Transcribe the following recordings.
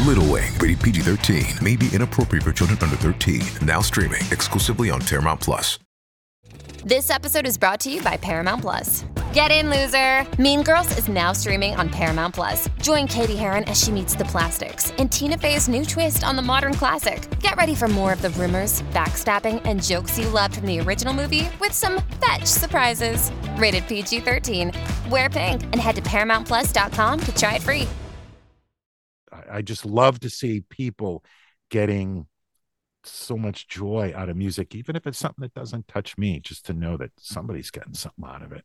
Little Wing, rated PG 13, may be inappropriate for children under 13. Now streaming exclusively on Paramount Plus. This episode is brought to you by Paramount Plus. Get in, loser! Mean Girls is now streaming on Paramount Plus. Join Cady Heron as she meets the plastics in Tina Fey's new twist on the modern classic. Get ready for more of the rumors, backstabbing, and jokes you loved from the original movie with some fetch surprises. Rated PG 13. Wear pink and head to ParamountPlus.com to try it free. I- just love to see people getting so much joy out of music, even if it's something that doesn't touch me, just to know that somebody's getting something out of it.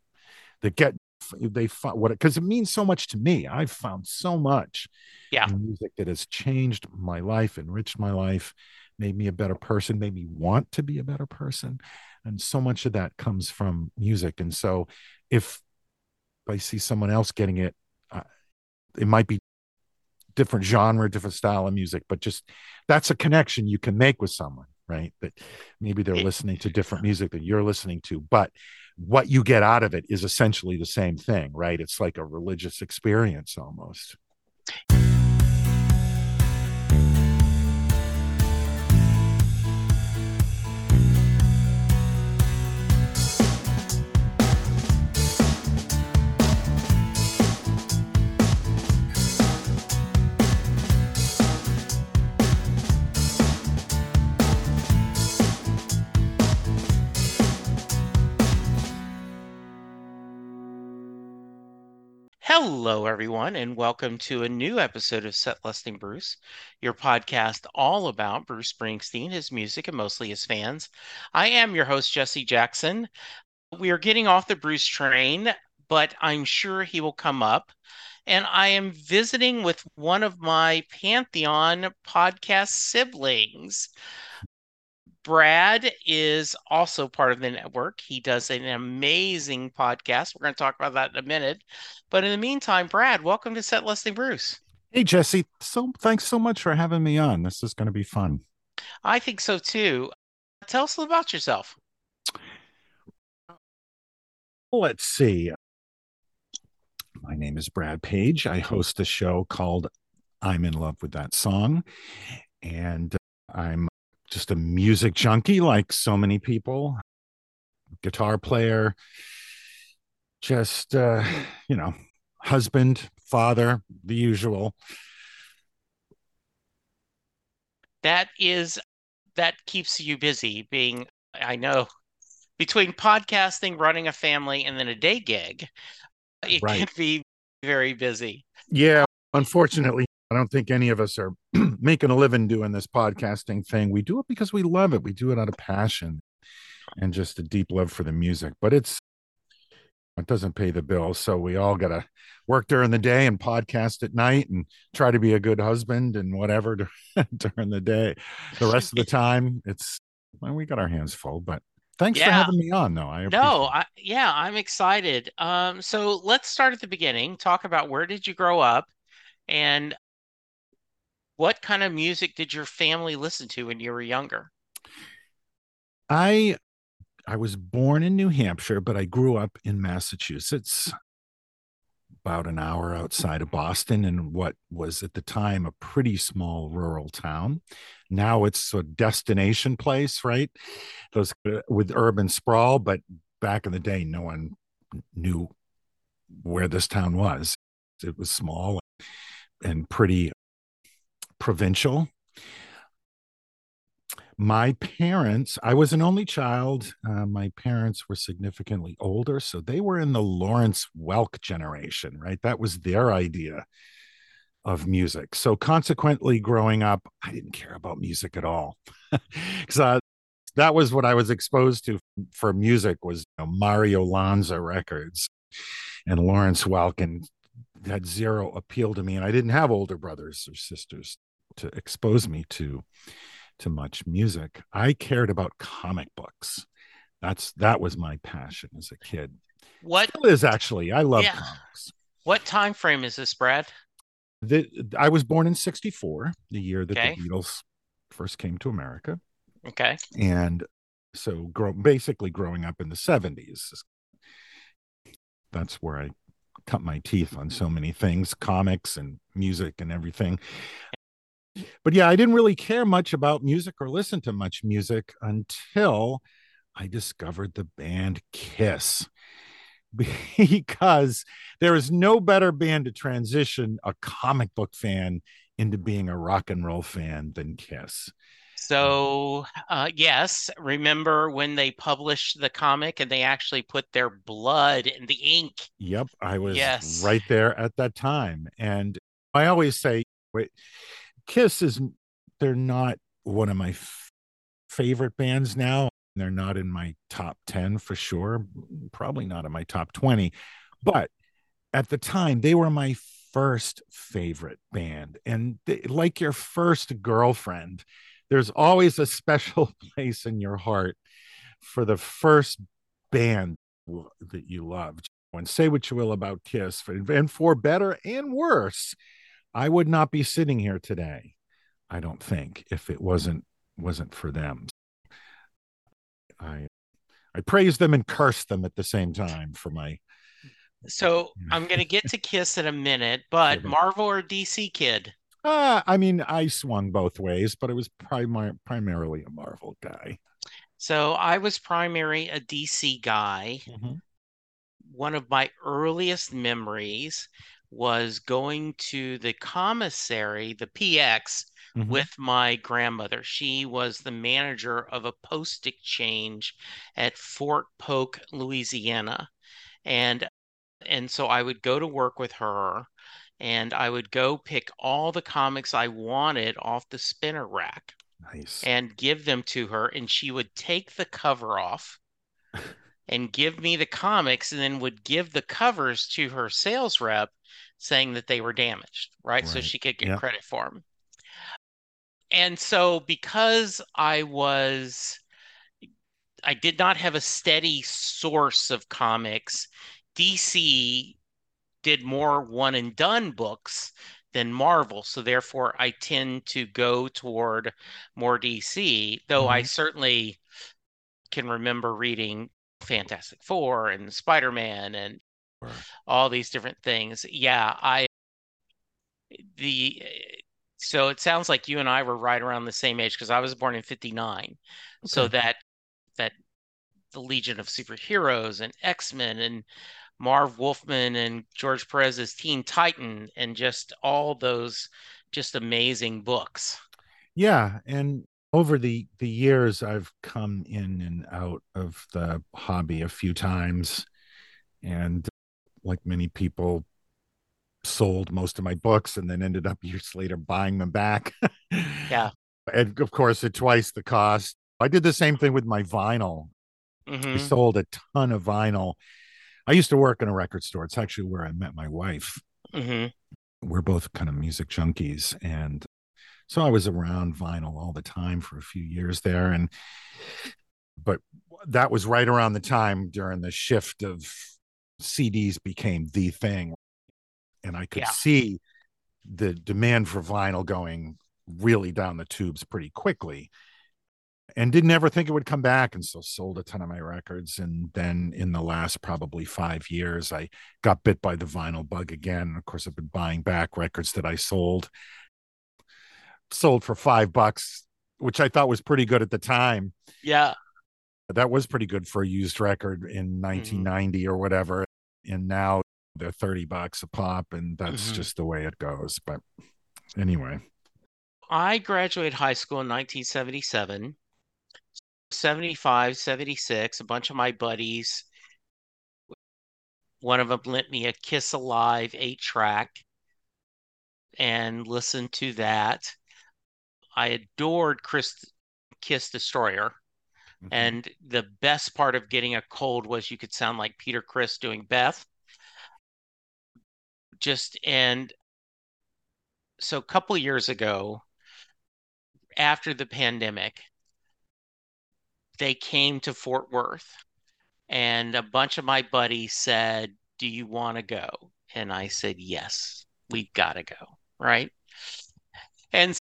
They get they find what because it means so much to me. I've found so much Yeah. music that has changed my life, enriched my life, made me a better person, made me want to be a better person. And so much of that comes from music. And so if I see someone else getting it, uh, it might be different genre, different style of music, but just that's a connection you can make with someone, right? That maybe they're listening to different music than you're listening to, but what you get out of it is essentially the same thing, right? It's like a religious experience almost. Hello, everyone, and welcome to a new episode of Set Lusting Bruce, your podcast all about Bruce Springsteen, his music, and mostly his fans. I am your host, Jesse Jackson. We are getting off the Bruce train, but I'm sure he will come up. And I am visiting with one of my Pantheon podcast siblings. Brad is also part of the network. He does an amazing podcast. We're going to talk about that in a minute. But in the meantime, Brad, welcome to Set Lusting Bruce. Hey Jesse, so thanks so much for having me on. This is going to be fun. I think so too. Tell us a little about yourself. Let's see. My name is Brad Page. I host a show called I'm in Love with That Song. And I'm just a music junkie, like so many people, guitar player, just, uh, you know, husband, father, the usual. That is that keeps you busy being I know between podcasting, running a family, and then a day gig, it Right. can be very busy. Yeah, unfortunately, I don't think any of us are making a living doing this podcasting thing. We do it because we love it. We do it out of passion and just a deep love for the music. But it's it doesn't pay the bills, so we all got to work during the day and podcast at night and try to be a good husband and whatever during the day. The rest of the time, it's well, we got our hands full. But thanks for having me on, though. I No. I, yeah, I'm excited. Um, so let's start at the beginning. Talk about where did you grow up and what kind of music did your family listen to when you were younger? I I was born in New Hampshire, but I grew up in Massachusetts, about an hour outside of Boston, in what was at the time a pretty small rural town. Now it's a destination place, right? Those with urban sprawl, but back in the day, no one knew where this town was. It was small and pretty provincial. My parents i was an only child. Uh, my parents were significantly older so they were in the lawrence welk generation right? That was their idea of music. So consequently growing up i didn't care about music at all. Because uh, that was what i was exposed to for music was you know, mario lanza records and lawrence welk and had zero appeal to me and i didn't have older brothers or sisters to expose me to to much music. I cared about comic books. That's that was my passion as a kid. What Still is actually. I love Yeah. comics. what time frame is this, Brad? The, I was born in 64, the year that Okay. the Beatles first came to America. Okay. and so grow basically growing up in the 70s that's where i cut my teeth on so many things comics and music and everything but yeah i didn't really care much about music or listen to much music until i discovered the band kiss because there is no better band to transition a comic book fan into being a rock and roll fan than kiss So, uh, yes, remember when they published the comic and they actually put their blood in the ink? Yep, I was Yes. right there at that time. And I always say, wait, Kiss is, they're not one of my f- favorite bands now. They're not in my top 10 for sure, probably not in my top 20. But at the time, they were my first favorite band. And they, like your first girlfriend, there's always a special place in your heart for the first band that you loved. And say what you will about Kiss, and for better and worse, I would not be sitting here today. I don't think if it wasn't wasn't for them. I I praise them and curse them at the same time for my So, I'm going to get to Kiss in a minute, but Marvel or DC kid? uh I mean I swung both ways, but I was primar- primarily a Marvel guy. So, I was primary a DC guy. One of my earliest memories was going to the commissary, the PX, Mhm. with my grandmother. She was the manager of a post exchange at Fort Polk, Louisiana. And and so I would go to work with her and I would go pick all the comics I wanted off the spinner rack nice. and give them to her and she would take the cover off and give me the comics and then would give the covers to her sales rep saying that they were damaged, right? So she could get Yep. credit for them. And so because I was I did not have a steady source of comics, DC did more one and done books than Marvel. So therefore I tend to go toward more DC, though I mm-hmm. certainly can remember reading Fantastic Four and Spider-Man and Sure. all these different things. Yeah, I the so it sounds like you and I were right around the same age because I was born in 59. So that that the Legion of Superheroes and X-Men and Marv Wolfman and George Perez's Teen Titan and just all those just amazing books. Yeah, and over the the years I've come in and out of the hobby a few times and like many people sold most of my books and then ended up years later buying them back. Yeah. And of course at twice the cost. I did the same thing with my vinyl. I Mhm. sold a ton of vinyl. I used to work in a record store. It's actually where I met my wife. Mhm. we're both kind of music junkies and so i was around vinyl all the time for a few years there and but that was right around the time during the shift of cds became the thing and i could Yeah. see the demand for vinyl going really down the tubes pretty quickly and didn't ever think it would come back and so sold a ton of my records and then in the last probably five years i got bit by the vinyl bug again of course i've been buying back records that i sold sold for five bucks which i thought was pretty good at the time Yeah. that was pretty good for a used record in 1990 or whatever and now they're 30 bucks a pop and that's Mhm. just the way it goes but anyway I graduated high school in 1977. 75, 76, a bunch of my buddies. One of them lent me a Kiss Alive 8 track and listened to that. I adored Chris Kiss Destroyer. Mm-hmm. And the best part of getting a cold was you could sound like Peter Criss doing Beth. Just and so a couple years ago, after the pandemic, they came to Fort Worth, and a bunch of my buddies said, Do you want to go? And I said, Yes, we've got to go. Right. And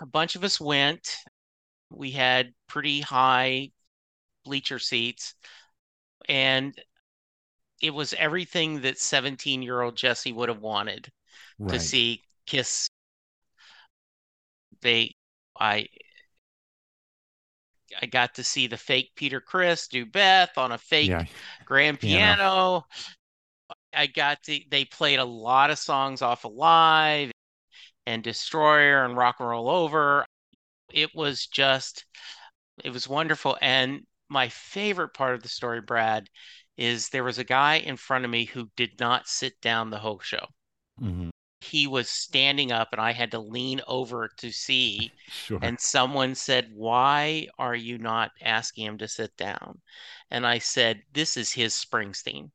a bunch of us went. We had pretty high bleacher seats, and it was everything that 17 year old Jesse would have wanted Right. to see Kiss. They, I, I got to see the fake Peter Criss do Beth on a fake Yeah. grand Piano. piano. I got to, they played a lot of songs off of live and Destroyer and Rock and Roll Over. It was just, it was wonderful. And my favorite part of the story, Brad, is there was a guy in front of me who did not sit down the whole show. Mhm. He was standing up and I had to lean over to see. Sure. And someone said, Why are you not asking him to sit down? And I said, This is his Springsteen.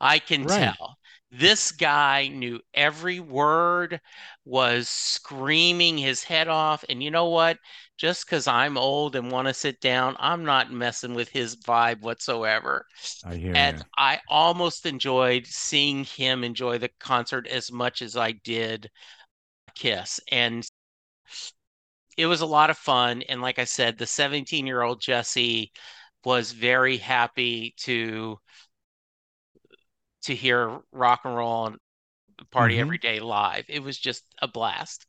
I can Right. tell. This guy knew every word, was screaming his head off. And you know what? Just because I'm old and want to sit down, I'm not messing with his vibe whatsoever. I hear And you. I almost enjoyed seeing him enjoy the concert as much as I did Kiss. And it was a lot of fun. And like I said, the 17 year old Jesse was very happy to to hear rock and roll and party Mhm. every day live. It was just a blast.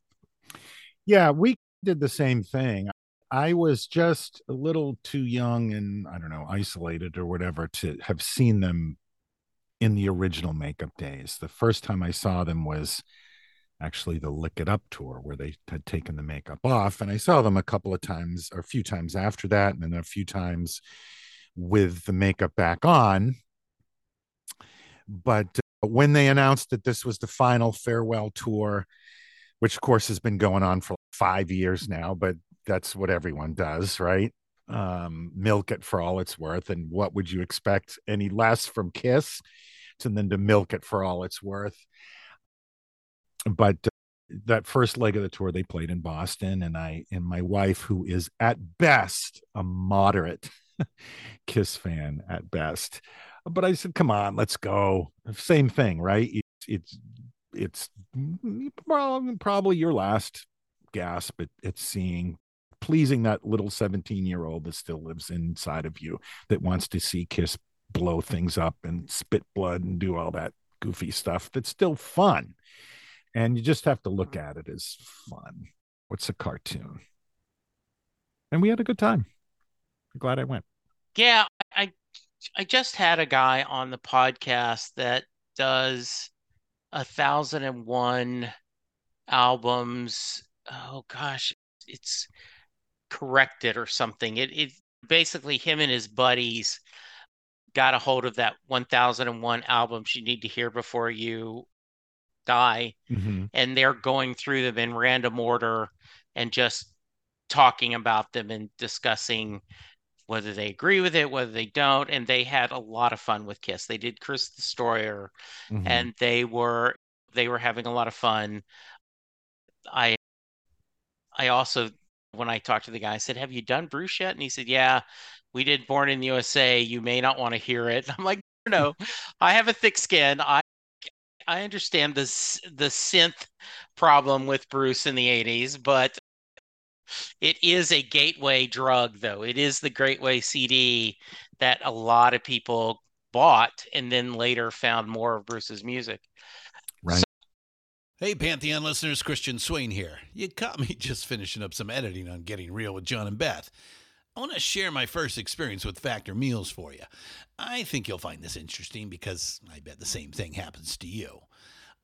Yeah, we did the same thing. I was just a little too young and I don't know, isolated or whatever to have seen them in the original makeup days. The first time I saw them was actually the Lick It Up tour where they had taken the makeup off. And I saw them a couple of times or a few times after that, and then a few times with the makeup back on. But uh, when they announced that this was the final farewell tour, which of course has been going on for five years now, but that's what everyone does, right? Um, milk it for all it's worth. And what would you expect any less from Kiss to then to milk it for all it's worth? But uh, that first leg of the tour, they played in Boston, and I and my wife, who is at best a moderate Kiss fan at best, but I said, "Come on, let's go." Same thing, right? It's it's it's probably, your last gasp at, at seeing pleasing that little 17 year old that still lives inside of you that wants to see kiss blow things up and spit blood and do all that goofy stuff that's still fun. And you just have to look at it as fun. What's a cartoon? And we had a good time. I'm glad i went. Yeah, I I just had a guy on the podcast that does a thousand and one albums. Oh gosh, it's corrected or something. It it basically him and his buddies got a hold of that 1001 albums you need to hear before you die mm-hmm. and they're going through them in random order and just talking about them and discussing whether they agree with it, whether they don't. And they had a lot of fun with Kiss. They did Chris Destroyer, Mhm. and they were they were having a lot of fun. I I also when I talked to the guy, I said, "Have you done Bruce yet?" And he said, "Yeah, we did Born in the USA. You may not want to hear it." I'm like, "No, I have a thick skin. I I understand this the synth problem with Bruce in the 80s, but it is a gateway drug though. It is the gateway CD that a lot of people bought and then later found more of Bruce's music. right Hey, Pantheon listeners, Christian Swain here. You caught me just finishing up some editing on Getting Real with John and Beth. I want to share my first experience with Factor Meals for you. I think you'll find this interesting because I bet the same thing happens to you.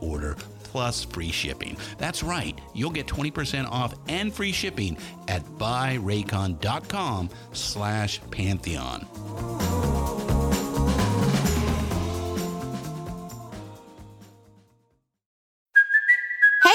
order plus free shipping. That's right, you'll get 20% off and free shipping at buyraycon.com slash pantheon.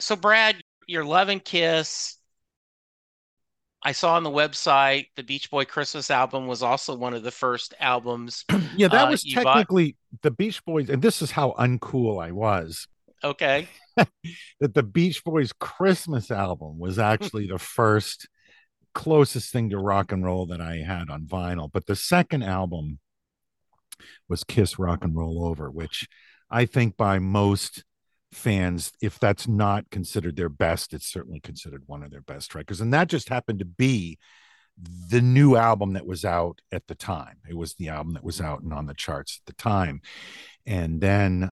So, Brad, you're loving Kiss. I saw on the website the Beach Boy Christmas album was also one of the first albums. yeah, that uh, was you bought. technically the Beach Boys, and this is how uncool I was. Okay. that the Beach Boys Christmas album was actually the first closest thing to rock and roll that I had on vinyl. But the second album was Kiss Rock and Roll Over, which I think by most fans, if that's not considered their best, it's certainly considered one of their best records. And that just happened to be the new album that was out at the time. It was the album that was mm-hmm. out and on the charts at the time. And then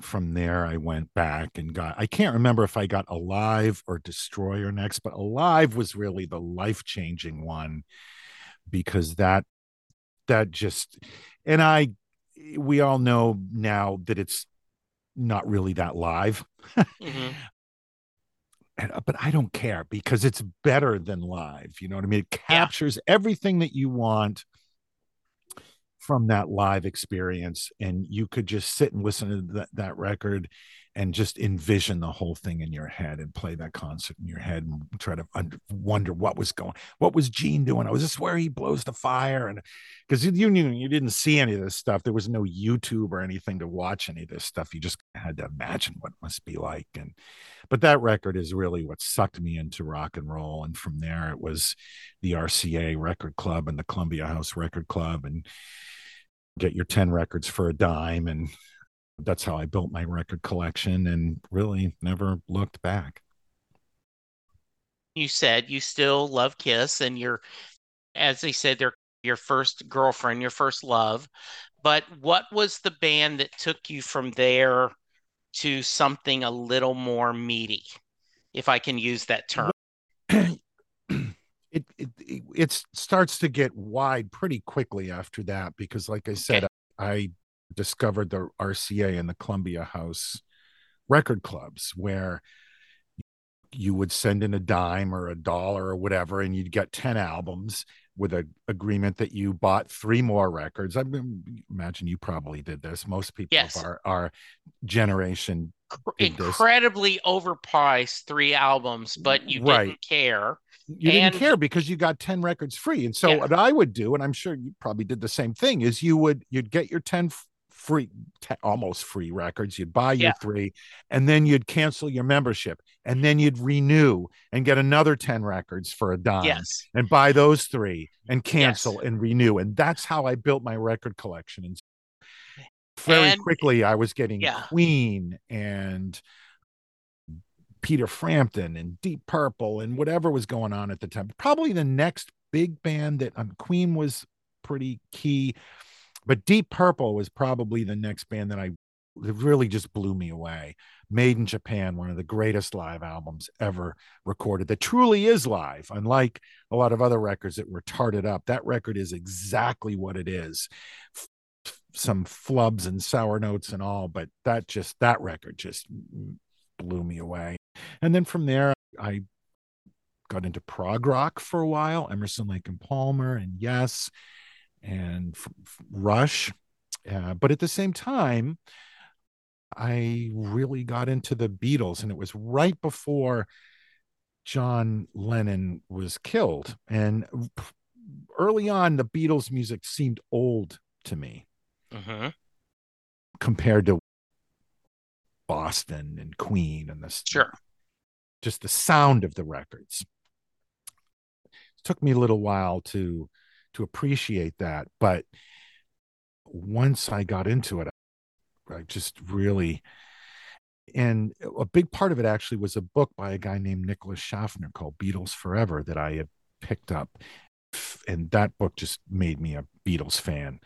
from there, I went back and got, I can't remember if I got Alive or Destroyer next, but Alive was really the life changing one because that, that just, and I, we all know now that it's not really that live. Mhm. And, uh, but I don't care because it's better than live. You know what I mean? It captures everything that you want from that live experience. And you could just sit and listen to that, that record and just envision the whole thing in your head and play that concert in your head and try to under, wonder what was going what was gene doing? I was this where he blows the fire and because you, knew you didn't see any of this stuff. There was no youtube or anything to watch any of this stuff. You just had to imagine what it must be like. And but that record is really what sucked me into rock and roll. And from there it was the rca record club and the columbia house record club and get your 10 records for a dime and that's how I built my record collection and really never looked back. You said you still love Kiss and you're, as they said, they're your first girlfriend, your first love. But what was the band that took you from there to something a little more meaty, if I can use that term. it, it it starts to get wide pretty quickly after that because like i said okay. I, discovered the rca and the columbia house record clubs where you would send in a dime or a dollar or whatever and you'd get 10 albums with an agreement that you bought three more records i imagine you probably did this most people yes. of our, our generation incredibly overpriced three albums but you right. didn't care you didn't care because you got 10 records free and so yeah. what i would do and i'm sure you probably did the same thing is you would you'd get your 10 free almost free records you'd buy your yeah. three and then you'd cancel your membership and then you'd renew and get another 10 records for a dime yes. and buy those three and cancel yes. and renew and that's how i built my record collection and very and, quickly i was getting yeah. queen and Peter Frampton and Deep Purple and whatever was going on at the time. Probably the next big band that um, Queen was pretty key, but Deep Purple was probably the next band that I really just blew me away. Made in Japan, one of the greatest live albums ever recorded that truly is live, unlike a lot of other records that were tarted up. That record is exactly what it is. Some flubs and sour notes and all, but that just, that record just blew me away. And then from there, I got into prog rock for a while, Emerson, Lake and Palmer, and Yes, and f- f- Rush. Uh, but at the same time, I really got into the Beatles, and it was right before John Lennon was killed. And early on, the Beatles music seemed old to me uh-huh. compared to Boston and Queen and this. Sure just the sound of the records. It took me a little while to to appreciate that, but once I got into it, I just really and a big part of it actually was a book by a guy named Nicholas Schaffner called Beatles Forever that I had picked up. And that book just made me a Beatles fan.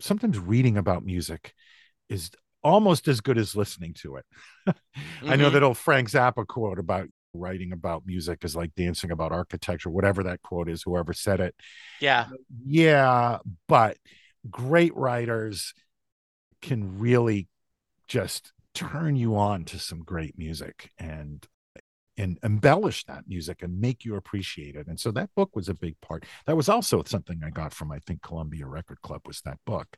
Sometimes reading about music is almost as good as listening to it. mm-hmm. I know mm-hmm. that old Frank Zappa quote about writing about music is like dancing about architecture, whatever that quote is, whoever said it. Yeah. Yeah. But great writers can really just turn you on to some great music and and embellish that music and make you appreciate it. And so that book was a big part. That was also something I got from I think Columbia Record Club was that book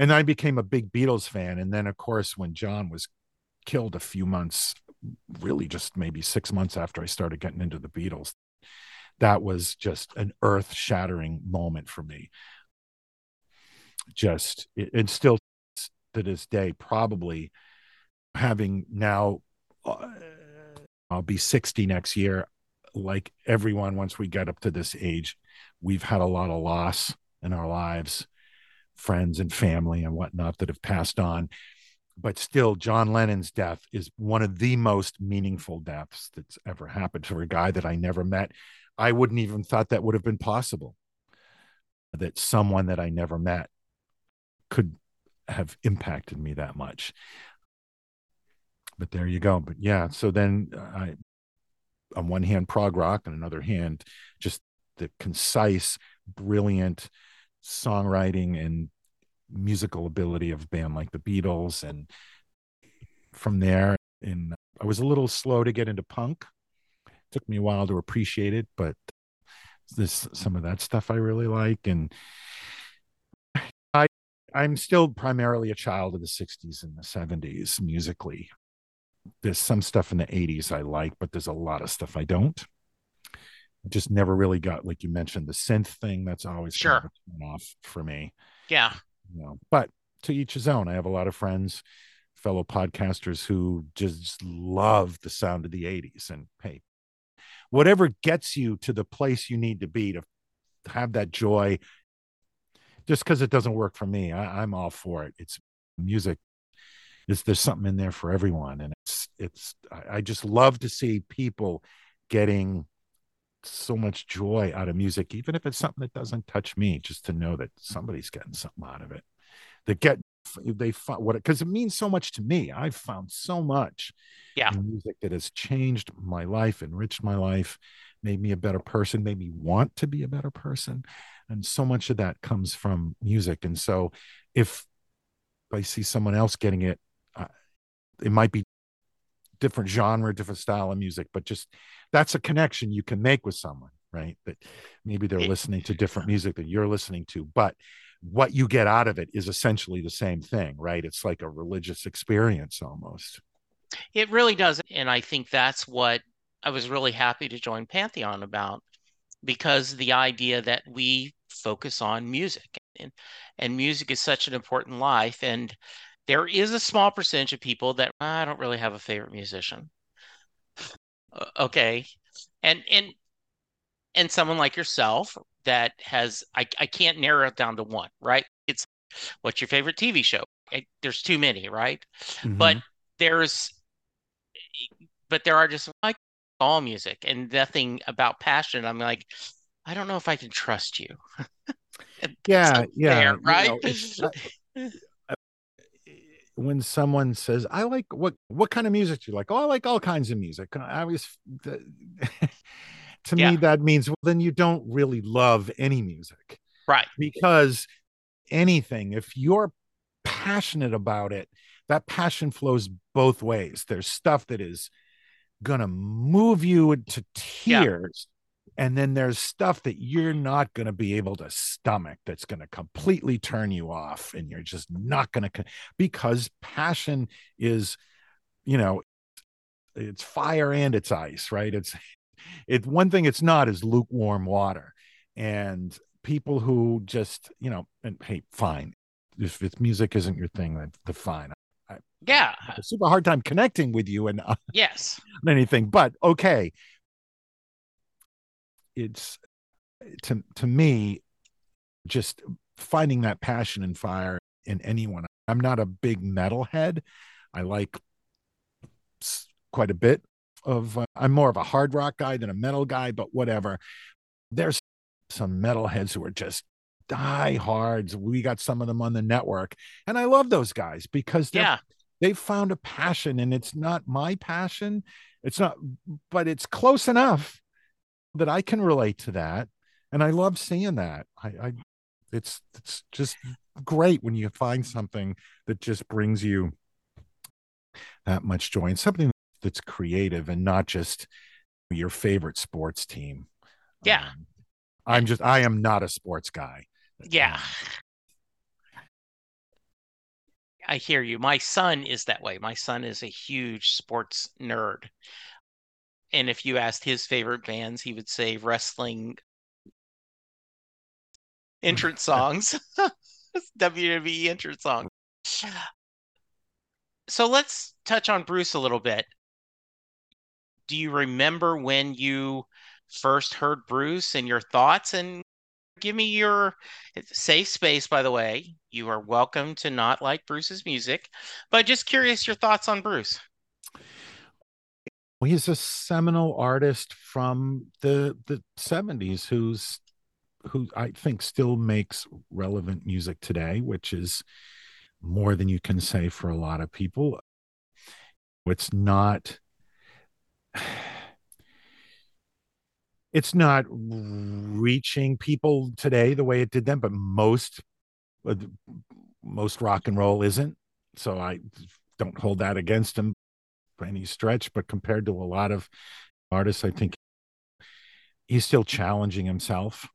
and I became a big Beatles fan. And then, of course, when John was killed a few months, really just maybe six months after I started getting into the Beatles, that was just an earth shattering moment for me. Just, and still to this day, probably having now, uh, I'll be 60 next year. Like everyone, once we get up to this age, we've had a lot of loss in our lives friends and family and whatnot that have passed on. But still, John Lennon's death is one of the most meaningful deaths that's ever happened for a guy that I never met. I wouldn't even thought that would have been possible. That someone that I never met could have impacted me that much. But there you go. But yeah, so then uh, I, on one hand, prog rock, on another hand, just the concise, brilliant, songwriting and musical ability of a band like the Beatles. And from there, in I was a little slow to get into punk. It took me a while to appreciate it, but this some of that stuff I really like. And I I'm still primarily a child of the 60s and the 70s musically. There's some stuff in the 80s I like, but there's a lot of stuff I don't just never really got like you mentioned the synth thing that's always sure kind of off for me yeah you know but to each his own. I have a lot of friends fellow podcasters who just love the sound of the 80s and hey whatever gets you to the place you need to be to have that joy just because it doesn't work for me I, i'm all for it. It's music. Is there's something in there for everyone. And it's it's I, I just love to see people getting so much joy out of music, even if it's something that doesn't touch me, just to know that somebody's getting something out of it. That get they found what because it means so much to me. I've found so much yeah. music that has changed my life, enriched my life, made me a better person, made me want to be a better person. And so much of that comes from music. And so if I see someone else getting it, uh, it might be different genre, different style of music, but just that's a connection you can make with someone, right? That maybe they're listening to different music that you're listening to, but what you get out of it is essentially the same thing, right? It's like a religious experience almost. It really does. And I think that's what I was really happy to join Pantheon about because the idea that we focus on music and, and music is such an important life. And there is a small percentage of people that I don't really have a favorite musician. okay. And, and, and someone like yourself that has, I, I can't narrow it down to one, right? It's what's your favorite TV show? there's too many, right? Mm-hmm. But there's, but there are just like all music and nothing about passion. I'm like, I don't know if I can trust you. yeah, yeah, right. You know, when someone says, "I like what what kind of music do you like?" Oh, I like all kinds of music. I always, to yeah. me, that means well, then you don't really love any music, right? Because anything, if you're passionate about it, that passion flows both ways. There's stuff that is gonna move you to tears. Yeah and then there's stuff that you're not going to be able to stomach that's going to completely turn you off and you're just not going to because passion is you know it's fire and it's ice right? It's it one thing it's not is lukewarm water. And people who just you know and hey fine. If it's music isn't your thing then the fine. I, yeah. a super hard time connecting with you and uh, yes. anything but okay it's to to me just finding that passion and fire in anyone. I'm not a big metalhead. I like quite a bit of uh, I'm more of a hard rock guy than a metal guy, but whatever. There's some metalheads who are just die hards. We got some of them on the network, and I love those guys because yeah, they've found a passion, and it's not my passion. It's not, but it's close enough that I can relate to that, and I love seeing that. I, I it's it's just great when you find something that just brings you that much joy and something that's creative and not just your favorite sports team. Yeah. Um, I'm just I am not a sports guy. Yeah. I hear you. My son is that way. My son is a huge sports nerd and if you asked his favorite bands, he would say wrestling mm-hmm. entrance songs, WWE entrance song. So let's touch on Bruce a little bit. Do you remember when you first heard Bruce and your thoughts? And give me your safe space, by the way. You are welcome to not like Bruce's music, but just curious your thoughts on Bruce he's a seminal artist from the the 70s who's who I think still makes relevant music today, which is more than you can say for a lot of people. It's not it's not reaching people today the way it did then, but most uh, most rock and roll isn't. So I don't hold that against him any stretch, but compared to a lot of artists, I think he's still challenging himself.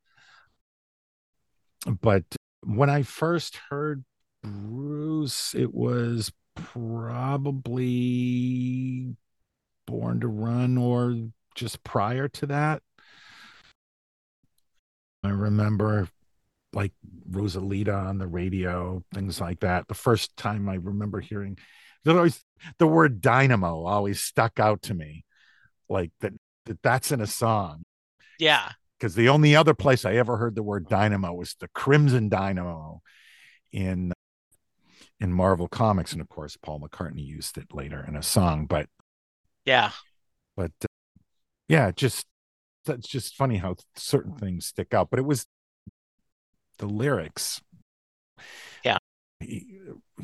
But when I first heard Bruce, it was probably Born to Run or just prior to that. I remember like Rosalita on the radio, things like that. The first time I remember hearing always the word dynamo always stuck out to me like that, that that's in a song. Yeah. Because the only other place i ever heard the word dynamo was the crimson dynamo in in marvel comics and of course paul mccartney used it later in a song but yeah. but uh, yeah just that's just funny how certain things stick out but it was the lyrics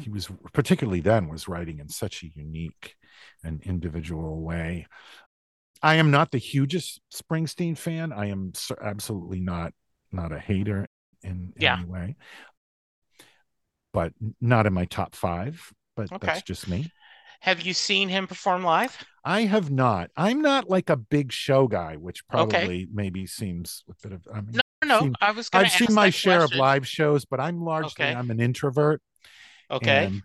he, was particularly then was writing in such a unique and individual way. I am not the hugest Springsteen fan. I am absolutely not not a hater in yeah. any way, but not in my top five. But Okay. that's just me. Have you seen him perform live? I have not. I'm not like a big show guy, which Okay. probably maybe seems a bit of. I mean, No, no, seen- I was gonna I've seen my share question. of live shows, but I'm largely Okay. I'm an introvert. Okay. and,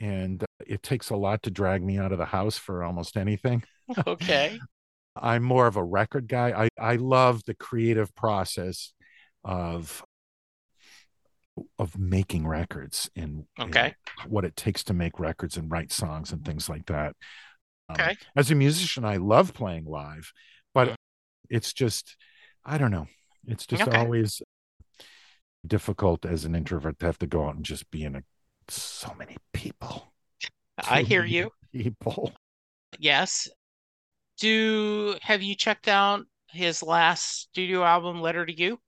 and it takes a lot to drag me out of the house for almost anything. okay. I'm more of a record guy. I I love the creative process of of making records and, and Okay. what it takes to make records and write songs and things like that. Um, Okay. As a musician, I love playing live, but Mm. it's just I don't know. It's just Okay. always difficult as an introvert to have to go out and just be in a so many people. I hear you. People. Yes. Do have you checked out his last studio album, Letter to You?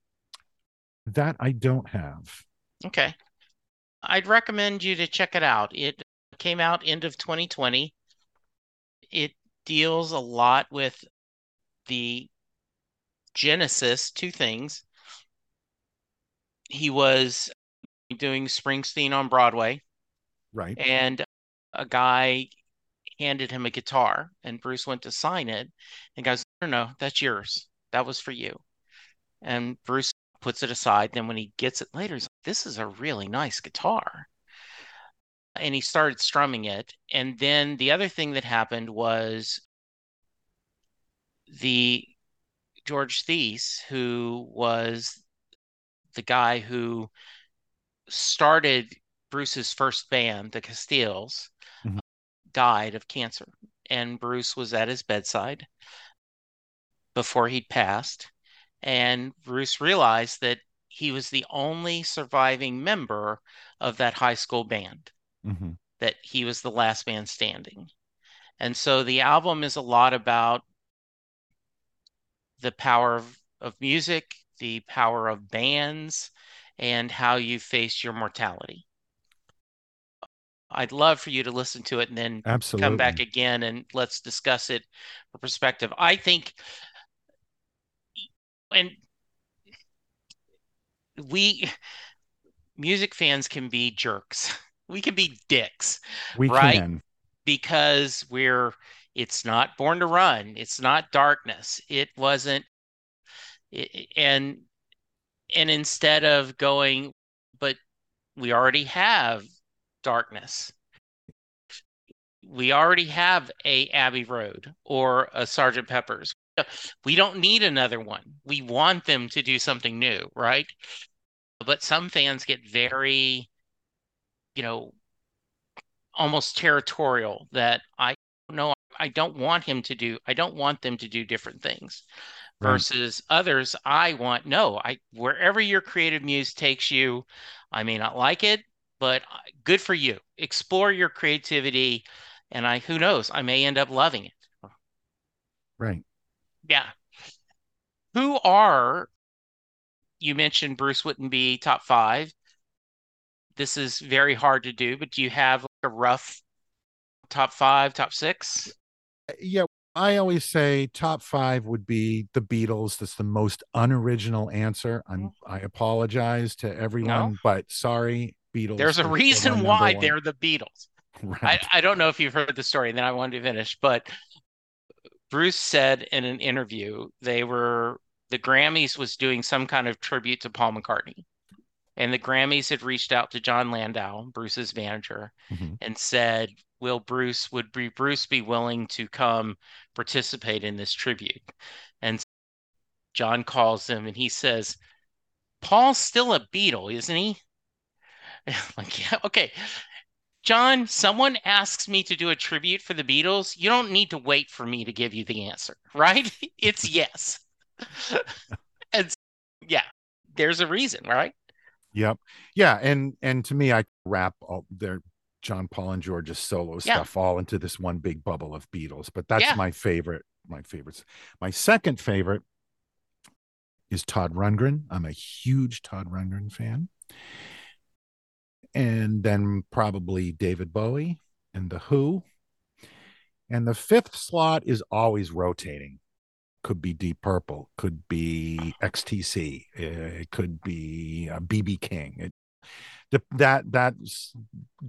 That I don't have. Okay. I'd recommend you to check it out. It came out end of 2020. It deals a lot with the genesis, two things. He was doing Springsteen on Broadway, Right. and a guy handed him a guitar, and Bruce went to sign it, and goes, "No, no, that's yours. That was for you." And Bruce puts it aside. Then when he gets it later, he's like, "This is a really nice guitar." And he started strumming it. And then the other thing that happened was the George Theiss, who was the guy who started Bruce's first band, the Castiles, Mhm. died of cancer. And Bruce was at his bedside before he'd passed. And Bruce realized that he was the only surviving member of that high school band, hmm that he was the last man standing. And so the album is a lot about the power of, of music, the power of bands, and how you face your mortality. I'd love for you to listen to it and then Absolutely. come back again and let's discuss it for perspective. I think, and we music fans can be jerks. We can be dicks We right? can. because we're it's not born to run it's not darkness it wasn't i- and and instead of going but we already have darkness we already have a abbey road or a sergeant pepper's. We don't need another one. We want them to do something new right? But some fans get very you know almost territorial that I no, I don't want him to do, I don't want them to do different things. Right. Versus others, I want no, I wherever your creative muse takes you, I may not like it, but uh, good for you. Explore your creativity, and I who knows, I may end up loving it. Right. Yeah. Who are you mentioned Bruce wouldn't be top five. This is very hard to do, but do you have like a rough top five, top six? Yeah. I always say top five would be the Beatles. That's the most unoriginal answer. I'm I apologize to everyone, but sorry, Beatles. There's a reason why one. they're the Beatles. I, right. I don't know if you've heard the story, and then I wanted to finish, but Bruce said in an interview they were the Grammys was doing some kind of tribute to Paul McCartney. And the Grammys had reached out to Jon Landau, Bruce's manager, Mhm. and said, Will Bruce would be Bruce be willing to come participate in this tribute? And Jon calls him and he says, Paul's still a Beatle, isn't he? like, yeah, okay. Jon, someone asks me to do a tribute for the Beatles. You don't need to wait for me to give you the answer, right? It's yes. and s- yeah, there's a reason, right? Yep. Yeah. And and to me, I wrap all their John Paul and George's solo Yeah. stuff all into this one big bubble of Beatles. But that's Yeah. my favorite. My favorites. My second favorite is Todd Rundgren. I'm a huge Todd Rundgren fan. and then probably David Bowie and The Who. And the fifth slot is always rotating. Could be Deep Purple, could be XTC, it could be BB uh, King. It, the, that that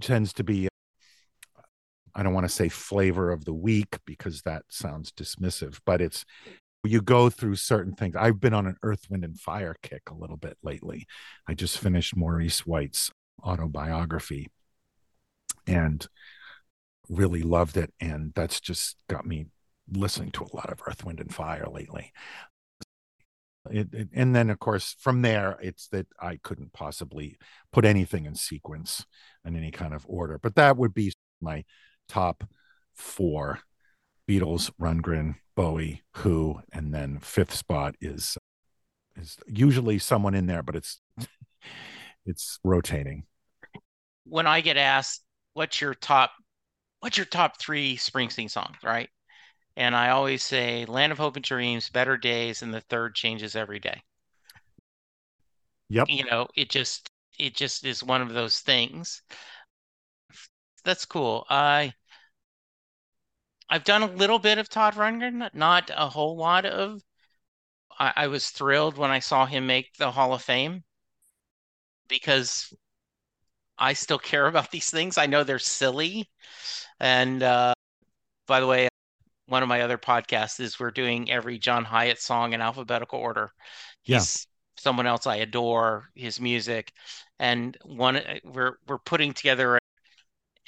tends to be I don't want to say flavor of the week because that sounds dismissive, but it's you go through certain things. I've been on an earth, wind, and fire kick a little bit lately. I just finished Maurice White's autobiography and really loved it. And that's just got me listening to a lot of earth, wind, and fire lately. It, it, and then of course from there it's that i couldn't possibly put anything in sequence in any kind of order but that would be my top four beatles rundgren bowie who and then fifth spot is is usually someone in there but it's it's rotating. When i get asked what's your top what's your top three springsteen songs? Right and I always say, Land of Hope and Dreams, Better Days, and the third changes every day. Yep. You know, it just it just is one of those things. That's cool. I I've done a little bit of Todd Rundgren, not a whole lot of. I, I was thrilled when I saw him make the Hall of Fame because I still care about these things. I know they're silly. And uh, by the way, one of my other podcasts is we're doing every John Hiatt song in alphabetical order. He's yeah. someone else I adore his music, and one we're we're putting together a,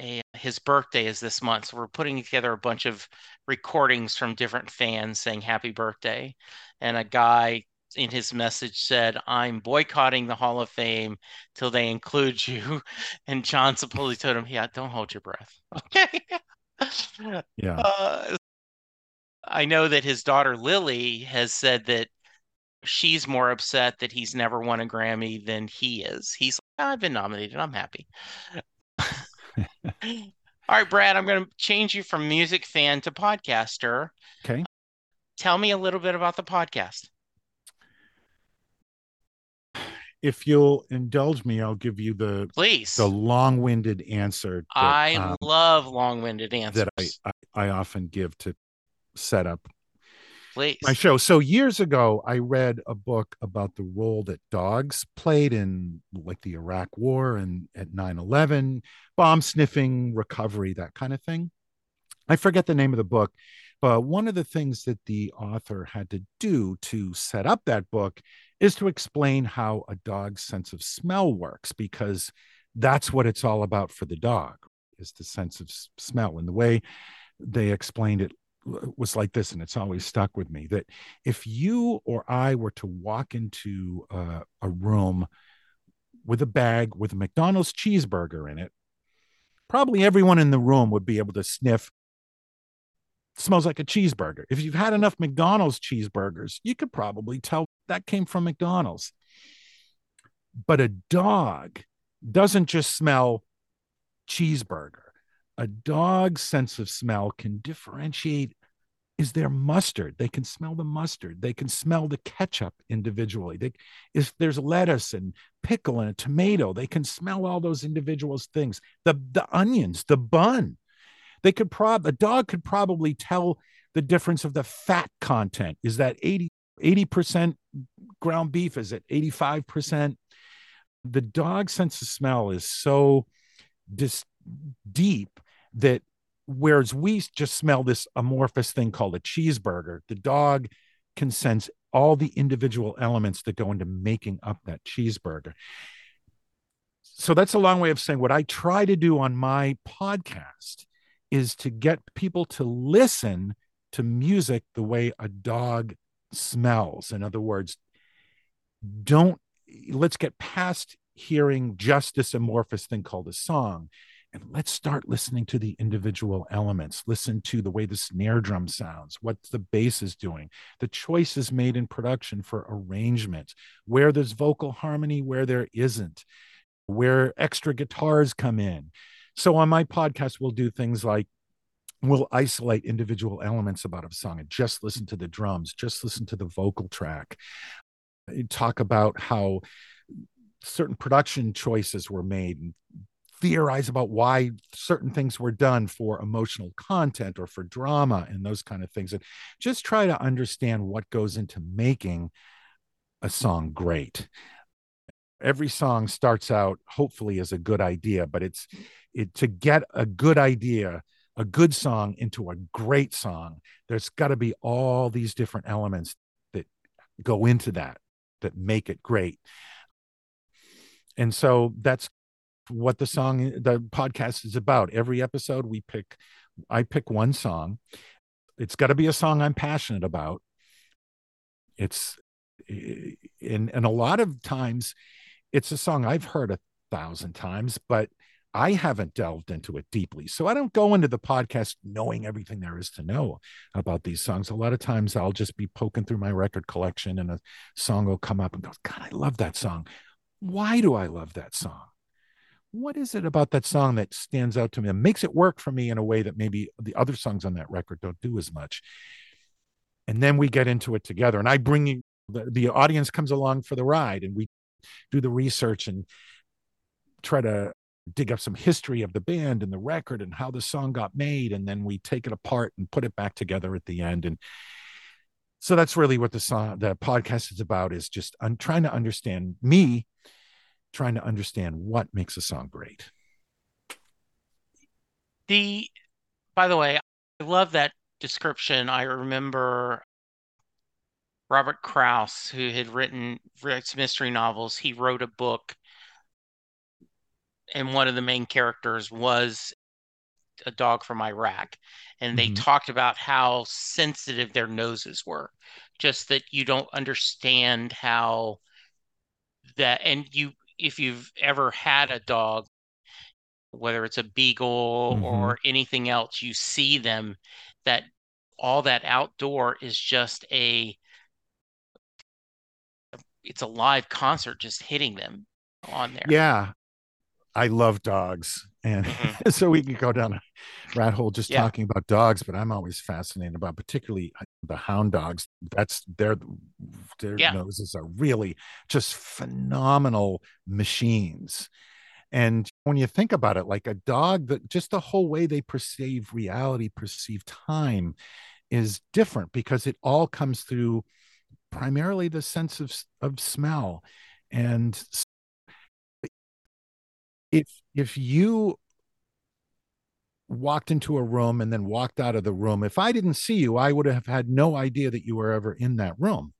a, his birthday is this month, so we're putting together a bunch of recordings from different fans saying happy birthday, and a guy in his message said, I'm boycotting the Hall of Fame till they include you. And John supposedly told him, Yeah, don't hold your breath. Okay. yeah. Uh, I know that his daughter Lilly has said that she's more upset that he's never won a Grammy than he is. He's like, I've been nominated. I'm happy. All right, Brad, I'm going to change you from music fan to podcaster. Okay. Tell me a little bit about the podcast. If you'll indulge me, I'll give you the please the long-winded answer. That, I um, love long-winded answers that I, I I often give to setup Please. my show. So years ago, I read a book about the role that dogs played in like the Iraq War and at 9-11, bomb sniffing, recovery, that kind of thing. I forget the name of the book, but one of the things that the author had to do to set up that book is to explain how a dog's sense of smell works, because that's what it's all about for the dog is the sense of smell and the way they explained it was like this, and it's always stuck with me that if you or I were to walk into a, a room with a bag with a McDonald's cheeseburger in it, probably everyone in the room would be able to sniff smells like a cheeseburger. If you've had enough McDonald's cheeseburgers, you could probably tell that came from McDonald's. But a dog doesn't just smell cheeseburger. A dog's sense of smell can differentiate is there mustard. They can smell the mustard. They can smell the ketchup individually. They, if there's lettuce and pickle and a tomato they can smell all those individual things. The the onions the bun. They could prob a dog could probably tell the difference of the fat content. Is that 80 80% ground beef? Is it 85% the dog sense of smell is so dis- deep that whereas we just smell this amorphous thing called a cheeseburger, the dog can sense all the individual elements that go into making up that cheeseburger. So that's a long way of saying what I try to do on my podcast is to get people to listen to music the way a dog smells. In other words, don't let's get past hearing just this amorphous thing called a song and let's start listening to the individual elements. Listen to the way the snare drum sounds what the bass is doing the choices made in production for arrangement where there's vocal harmony where there isn't where extra guitars come in. So on my podcast we'll do things like we'll isolate individual elements about a song and just listen to the drums just listen to the vocal track. Talk about how certain production choices were made and theorize about why certain things were done for emotional content or for drama and those kind of things and just try to understand what goes into making a song great. Every song starts out hopefully as a good idea but it's it to get a good idea a good song into a great song there's got to be all these different elements that go into that that make it great. And so that's what the song the podcast is about. Every episode we pick i pick one song. It's got to be a song i'm passionate about. It's and and a lot of times it's a song i've heard a thousand times but i haven't delved into it deeply. So i don't go into the podcast knowing everything there is to know about these songs. A lot of times i'll just be poking through my record collection and a song will come up and go god i love that song. Why do i love that song what is it about that song that stands out to me and makes it work for me in a way that maybe the other songs on that record don't do as much? And then we get into it together and i bring you the, the audience comes along for the ride and we do the research and try to dig up some history of the band and the record and how the song got made and then we take it apart and put it back together at the end and so that's really what the song the podcast is about is just i'm trying to understand me trying to understand what makes a song great. The, by the way, I love that description. I remember Robert Crais, who had written mystery novels, he wrote a book, and one of the main characters was a dog from Iraq. And they mm-hmm. talked about how sensitive their noses were, just that you don't understand how that, and you if you've ever had a dog, whether it's a beagle mm-hmm. or anything else, you see them that all that outdoor is just a it's a live concert just hitting them on there. Yeah. I love dogs. And mm-hmm. so we could go down a rat hole just yeah. talking about dogs, but I'm always fascinated about particularly uh, the hound dogs. That's their their yeah. noses are really just phenomenal machines. And when you think about it, like a dog, that just the whole way they perceive reality, perceive time is different because it all comes through primarily the sense of, of smell. And if if you walked into a room and then walked out of the room if i didn't see you i would have had no idea that you were ever in that room.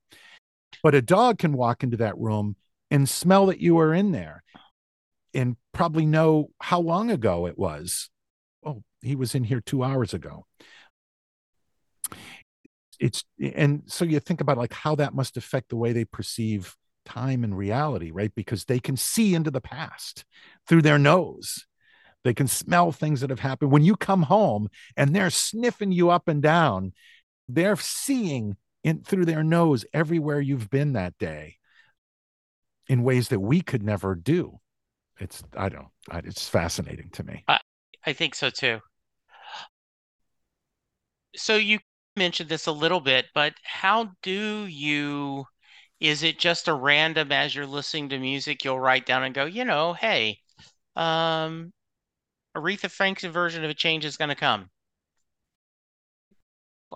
But a dog can walk into that room and smell that you were in there and probably know how long ago it was. Oh he was in here 2 hours ago. It's and so you think about like how that must affect the way they perceive time and reality, right? Because they can see into the past through their nose. They can smell things that have happened. When you come home and they're sniffing you up and down, they're seeing in through their nose everywhere you've been that day in ways that we could never do. It's I don't it's fascinating to me. I, I think so too. So you mentioned this a little bit, but how do you is it just a random as you're listening to music, you'll write down and go, you know, hey, um, Aretha Franklin version of a change is going to come.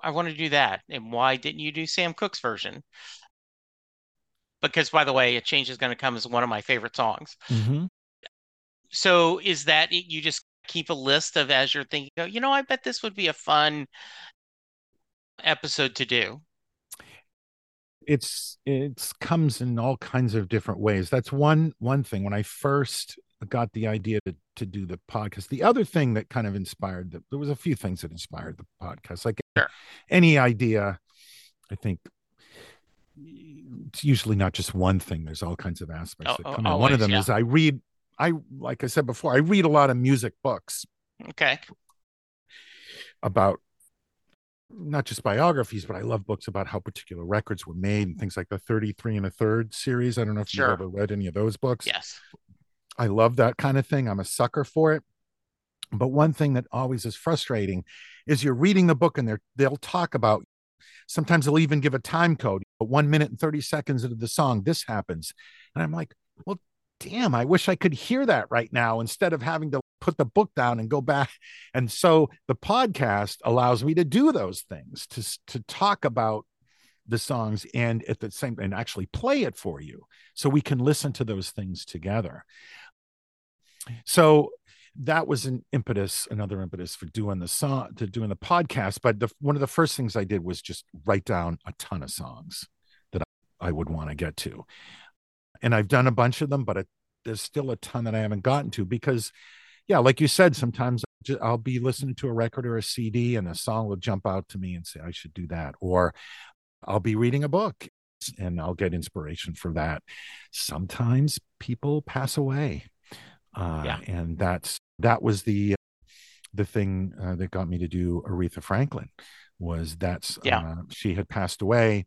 I want to do that. And why didn't you do Sam Cooke's version? Because, by the way, A Change is Going to Come is one of my favorite songs. Mm-hmm. So, is that you just keep a list of as you're thinking, you know, I bet this would be a fun episode to do? It's it's comes in all kinds of different ways. That's one one thing. When i first got the idea to, to do the podcast the other thing that kind of inspired the, there was a few things that inspired the podcast like sure. any idea i think it's usually not just one thing. There's all kinds of aspects oh, that come oh, in. One of them yeah. is i read i like i said before i read a lot of music books okay. about not just biographies, but I love books about how particular records were made and things like the 33 and a third series. I don't know if sure. you've ever read any of those books. Yes. I love that kind of thing. I'm a sucker for it. But one thing that always is frustrating is you're reading the book and they're they'll talk about sometimes they'll even give a time code, but one minute and 30 seconds into the song, this happens. And I'm like, well, damn, I wish I could hear that right now instead of having to put the book down and go back. And so the podcast allows me to do those things to, to talk about the songs and at the same and actually play it for you so we can listen to those things together. So that was an impetus, another impetus for doing the song, to doing the podcast. But the, one of the first things I did was just write down a ton of songs that I, I would want to get to. And I've done a bunch of them, but it, there's still a ton that I haven't gotten to because, yeah, like you said, sometimes I'll be listening to a record or a CD and a song will jump out to me and say, I should do that. Or I'll be reading a book and I'll get inspiration for that. Sometimes people pass away uh, yeah. and that's that was the the thing uh, that got me to do Aretha Franklin was that's yeah. Uh, she had passed away,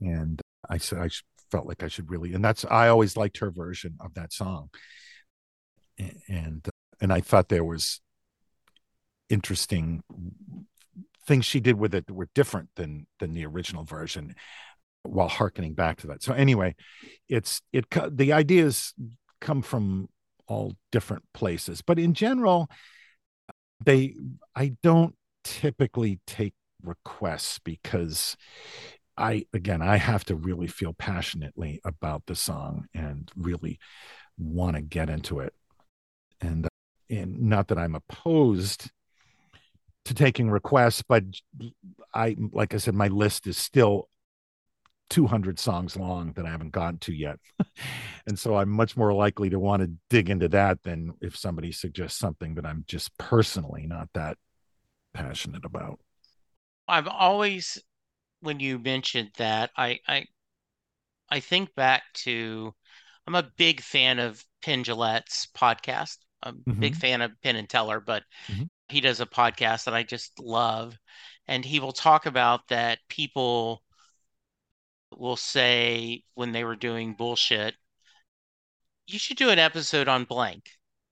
and I said I felt like I should really, and that's I always liked her version of that song, and uh, and I thought there was interesting things she did with it that were different than than the original version while harkening back to that. So anyway it's it the ideas come from all different places but in general they i don't typically take requests because i again i have to really feel passionately about the song and really want to get into it and and not that i'm opposed to taking requests but i like i said my list is still 200 songs long that I haven't gotten to yet. and so I'm much more likely to want to dig into that than if somebody suggests something that I'm just personally not that passionate about. I've always when you mentioned that, I I I think back to I'm a big fan of Penn podcast. I'm a mm-hmm. big fan of Penn and Teller, but mm-hmm. he does a podcast that I just love. And he will talk about that people will say when they were doing bullshit, you should do an episode on blank.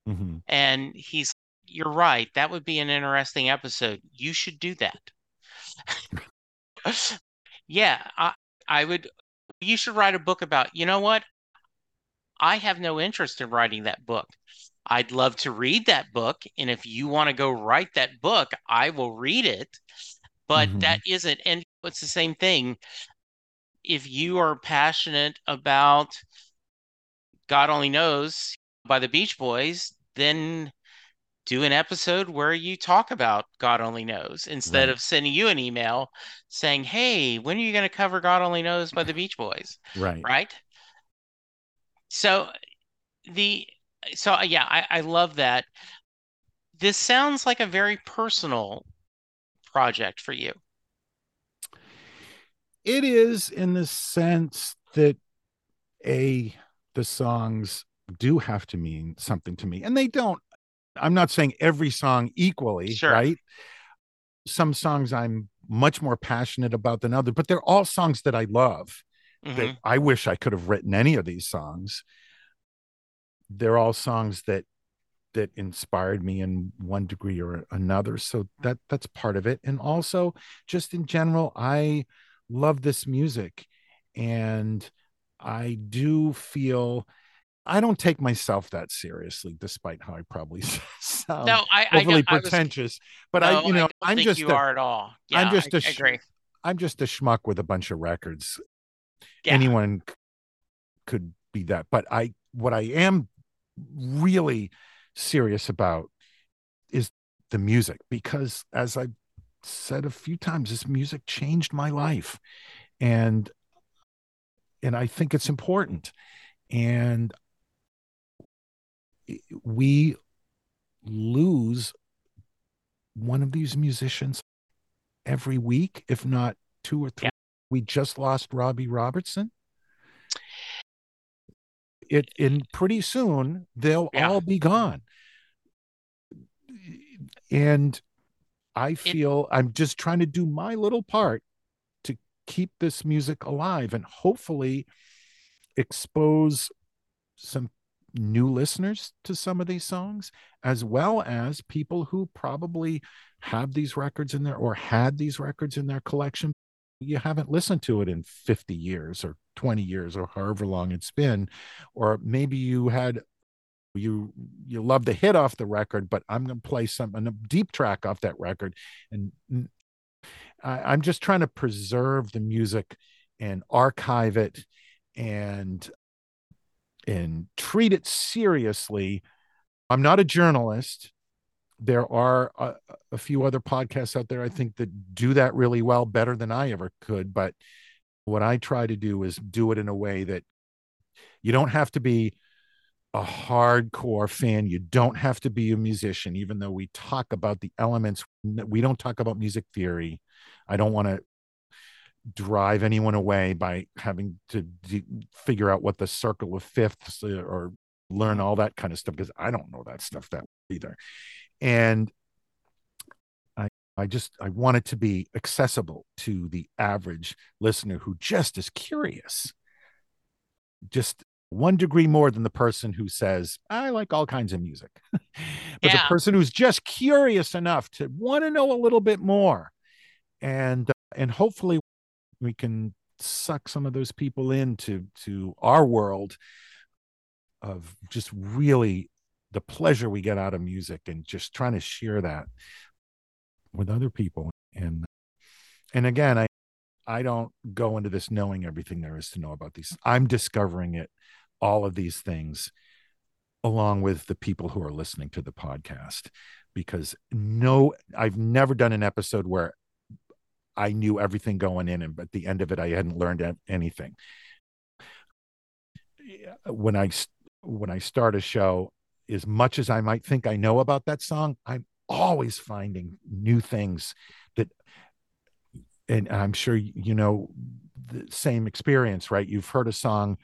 Mm-hmm. And he's, you're right. That would be an interesting episode. You should do that. yeah, I, I would. You should write a book about, you know what? I have no interest in writing that book. I'd love to read that book. And if you want to go write that book, I will read it. But mm-hmm. that isn't, and it's the same thing if you are passionate about God Only Knows by the Beach Boys, then do an episode where you talk about God Only Knows instead right. of sending you an email saying, Hey, when are you going to cover God Only Knows by the Beach Boys? Right. Right. So the so yeah, I, I love that. This sounds like a very personal project for you it is in the sense that a the songs do have to mean something to me and they don't i'm not saying every song equally sure. right some songs i'm much more passionate about than others but they're all songs that i love mm-hmm. that i wish i could have written any of these songs they're all songs that that inspired me in one degree or another. So that that's part of it. And also just in general i love this music. And i do feel i don't take myself that seriously despite how i probably sound no, I, overly I, pretentious I was, but no, i you know I am just you a, are at all. Yeah, i'm just I, a agree. i'm just a schmuck with a bunch of records. Yeah. anyone could be that. But i what i am really serious about is the music because as i said a few times this music changed my life. And and i think it's important. And we lose one of these musicians every week if not two or three. Yeah. we just lost robbie robertson it in pretty soon they'll yeah. all be gone and I feel it, I'm just trying to do my little part to keep this music alive and hopefully expose some new listeners to some of these songs, as well as people who probably have these records in there or had these records in their collection, you haven't listened to it in 50 years or 20 years or however long it's been or maybe you had you you love the hit off the record but i'm going to play some a deep track off that record and I, i'm just trying to preserve the music and archive it and and treat it seriously. I'm not a journalist there are a, a, few other podcasts out there i think that do that really well better than i ever could but what i try to do is do it in a way that you don't have to be a hardcore fan you don't have to be a musician even though we talk about the elements we don't talk about music theory. I don't want to drive anyone away by having to figure out what the circle of fifths uh, or learn all that kind of stuff because i don't know that stuff that either and i i just i want it to be accessible to the average listener who just is curious. Just one degree more than the person who says i like all kinds of music. But yeah. the person who's just curious enough to want to know a little bit more. And uh, and hopefully we can suck some of those people into to our world of just really the pleasure we get out of music and just trying to share that with other people. And and again i i don't go into this knowing everything there is to know about these. I'm discovering it all of these things along with the people who are listening to the podcast because no i've never done an episode where i knew everything going in and at the end of it i hadn't learned anything. When i when i start a show as much as I might think I know about that song, I'm always finding new things that, and I'm sure you know the same experience, right? You've heard a song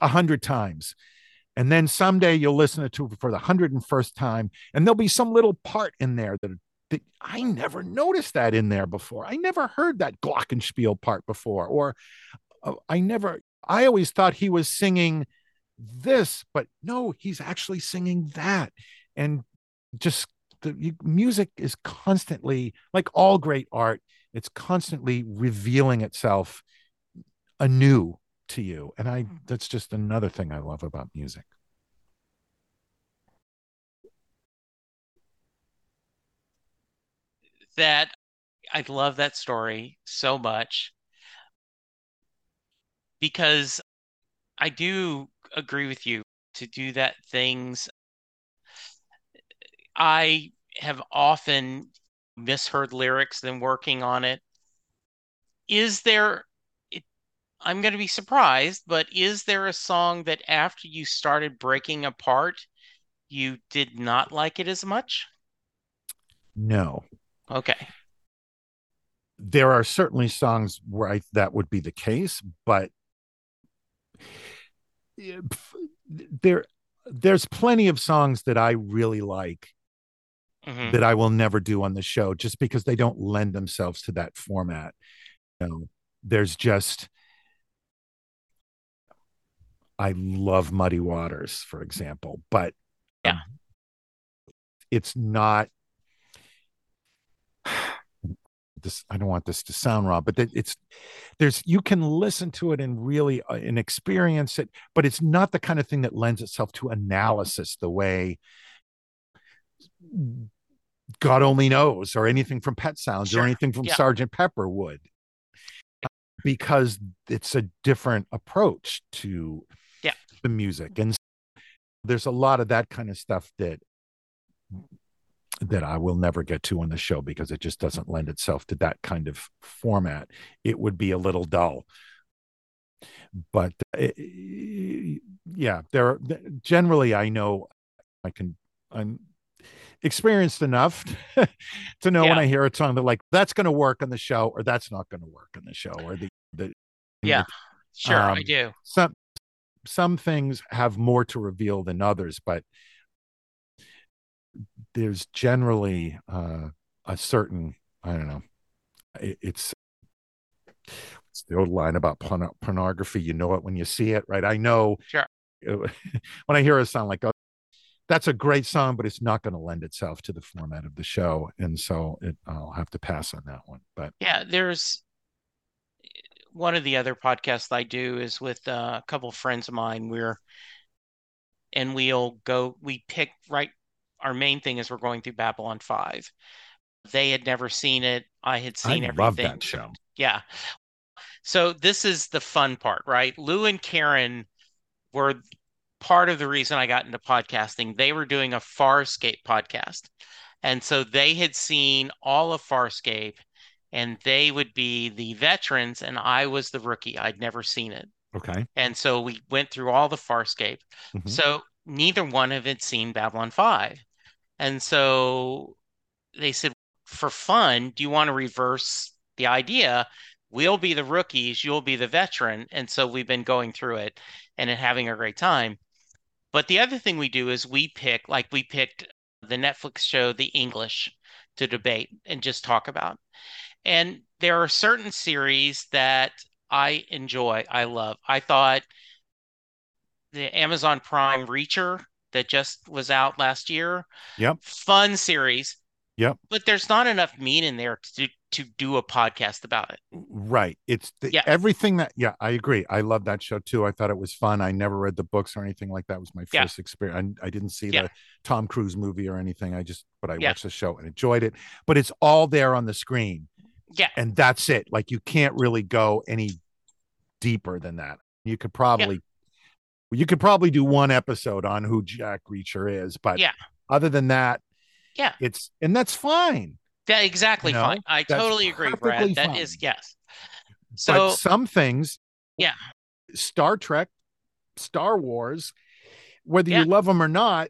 a hundred times. And then someday you'll listen to it for the hundred and first time, and there'll be some little part in there that, that I never noticed that in there before. I never heard that glockenspiel part before, or uh, I never. I always thought he was singing this, but no, he's actually singing that. And just the music is constantly, like all great art, it's constantly revealing itself anew to you. And I, hmm. that's just another thing I love about music. That I love that story so much because I do agree with you to do that things. I have often misheard lyrics than working on it. Is there it, I'm going to be surprised, but is there a song that after you started breaking apart, you did not like it as much? No. Okay. There are certainly songs where I, that would be the case, but there there's plenty of songs that I really like mm-hmm. that I will never do on the show just because they don't lend themselves to that format. You know, there's just I love Muddy Waters, for example, but yeah. Um, it's not this i don't want this to sound wrong but it's there's you can listen to it and really uh, and experience it but it's not the kind of thing that lends itself to analysis the way god only knows or anything from pet sounds sure. or anything from yeah. sergeant pepper would because it's a different approach to yeah. the music and there's a lot of that kind of stuff that that I will never get to on the show because it just doesn't lend itself to that kind of format. It would be a little dull. But uh, yeah, there are, generally I know I can I'm experienced enough to know yeah. when I hear a song that like that's going to work on the show or that's not going to work on the show or the the yeah sure um, I do some some things have more to reveal than others but there's generally uh, a certain I don't know. It, it's it's the old line about porn- pornography. You know it when you see it, right? I know. Sure. when I hear a song like, "Oh, that's a great song," but it's not going to lend itself to the format of the show, and so it, I'll have to pass on that one. But yeah, there's one of the other podcasts I do is with uh, a couple of friends of mine. We're and we'll go. We pick right. Our main thing is we're going through Babylon Five. They had never seen it. I had seen I everything. love that show. Yeah. So this is the fun part, right? Lou and Karen were part of the reason I got into podcasting. They were doing a Farscape podcast. And so they had seen all of Farscape and they would be the veterans and I was the rookie. I'd never seen it. Okay. And so we went through all the Farscape. Mhm. So neither one of had seen Babylon 5. And so they said, for fun, do you want to reverse the idea? We'll be the rookies, you'll be the veteran. And so we've been going through it and having a great time. But the other thing we do is we pick, like we picked the Netflix show, The English, to debate and just talk about. And there are certain series that I enjoy, I love. I thought the Amazon Prime Reacher that just was out last year, Yep. fun series, Yep. but there's not enough meat in there to to do a podcast about it. Right. It's the, Yeah. everything that, yeah, I agree. I love that show too. I thought it was fun. I never read the books or anything like that. It was my Yeah. first experience. I, I didn't see Yeah. the Tom Cruise movie or anything. I just, but I Yeah. watched the show and enjoyed it. But it's all there on the screen. Yeah. And that's it. Like you can't really go any deeper than that. You could probably, you could probably do one episode on who Jack Reacher is. But Yeah. other than that, Yeah. it's, and that's fine. That exactly You know, fine. I that's totally agree, Brad. That fine. is yes. but So some things yeah, Star Trek, Star Wars, whether Yeah. you love them or not,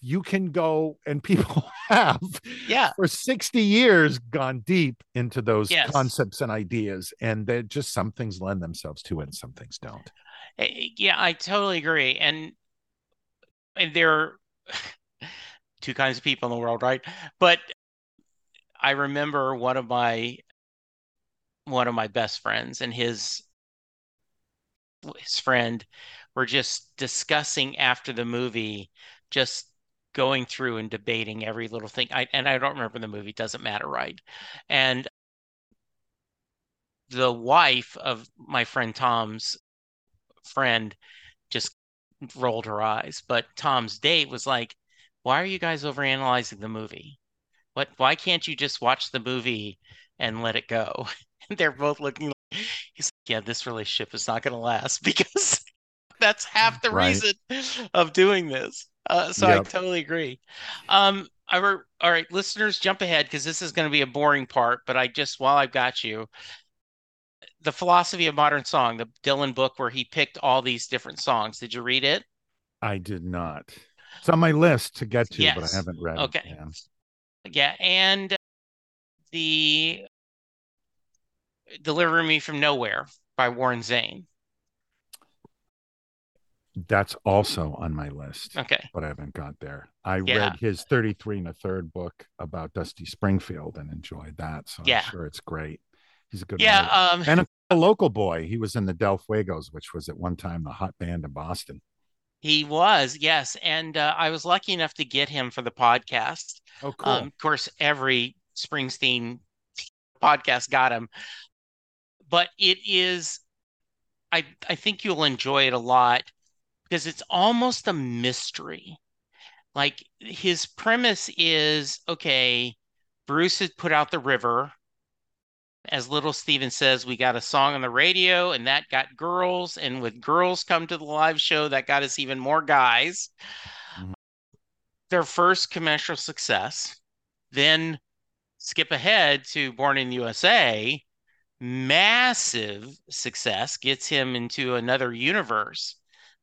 you can go and people have yeah, for 60 years gone deep into those Yes. concepts and ideas. And they're just some things lend themselves to it and some things don't. Eh, yeah, I totally agree. And and there are two kinds of people in the world, right? But I remember one of my one of my best friends and his his friend were just discussing after the movie, just going through and debating every little thing. I and I don't remember the movie, doesn't matter, right? And the wife of my friend Tom's friend just rolled her eyes. But Tom's date was like, "Why are you guys overanalyzing the movie? What? Why can't you just watch the movie and let it go?" And they're both looking. Like, he's like, "Yeah, this relationship is not going to last because that's half the Right. reason of doing this." Uh, so I totally agree. Um, I were, all right, listeners, jump ahead because this is going to be a boring part. But I just, while I've got you, the philosophy of modern song, the Dylan book where he picked all these different songs. Did you read it? I did not. It's on my list to get to, but I haven't read Okay. it. Okay. Yeah, and the Deliver Me from Nowhere by Warren Zanes. That's also on my list. Okay. But I haven't got there. I Yeah. read his 33 and a third book about Dusty Springfield and enjoyed that. So Yeah. I'm sure it's great. He's a good Yeah, um, and a, a local boy. He was in the Del Fuegos, which was at one time the hot band in Boston. He was, yes. And uh, I was lucky enough to get him for the podcast. Oh, cool. Um, of course, every Springsteen podcast got him. But it is, I I think you'll enjoy it a lot because it's almost a mystery. Like his premise is okay, Bruce had put out the river. As little Steven says, we got a song on the radio and that got girls. And with girls come to the live show, that got us even more guys. Mhm. Their first commercial success. Then skip ahead to Born in the USA. Massive success gets him into another universe.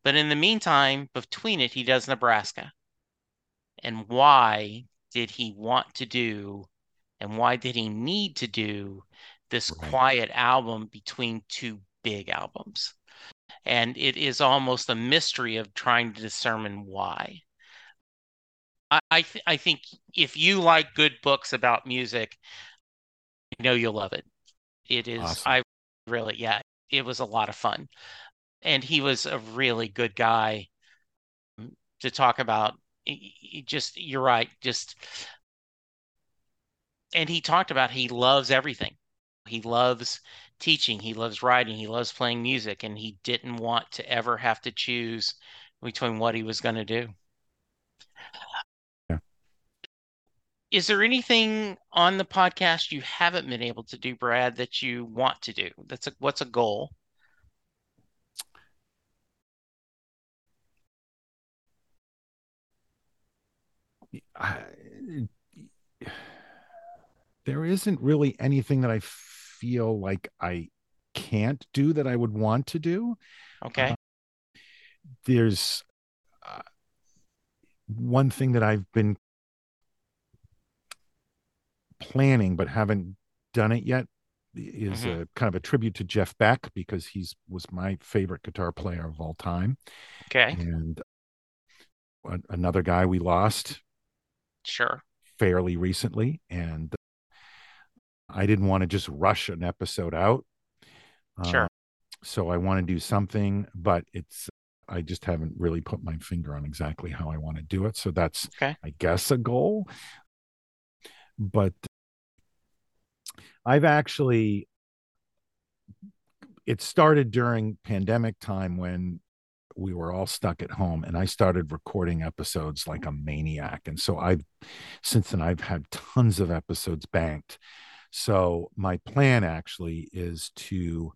But in the meantime, between it, he does Nebraska. And why did he want to do, and why did he need to do this Right. quiet album between two big albums? And it is almost a mystery of trying to discern why. I I, th- I think if you like good books about music, you know you'll love it. It is Awesome. I really yeah, it was a lot of fun. And he was a really good guy um, to talk about. He just you're right, just and he talked about he loves everything. He loves teaching, he loves writing, he loves playing music, and he didn't want to ever have to choose between what he was going to do. Yeah. Is there anything on the podcast you haven't been able to do, Brad, that you want to do? That's a what's a goal? I, there isn't really anything that I feel like I can't do that I would want to do. Okay. Uh, there's uh, one thing that I've been planning but haven't done it yet is Mhm. a kind of a tribute to Jeff Beck because he's was my favorite guitar player of all time Okay. and another guy we lost Sure. fairly recently and I didn't want to just rush an episode out. Sure. Uh, so I want to do something, but it's I just haven't really put my finger on exactly how I want to do it. So that's Okay. I guess a goal. But I've actually it started during pandemic time when we were all stuck at home and I started recording episodes like a maniac. And so I've since then I've had tons of episodes banked. So my plan actually is to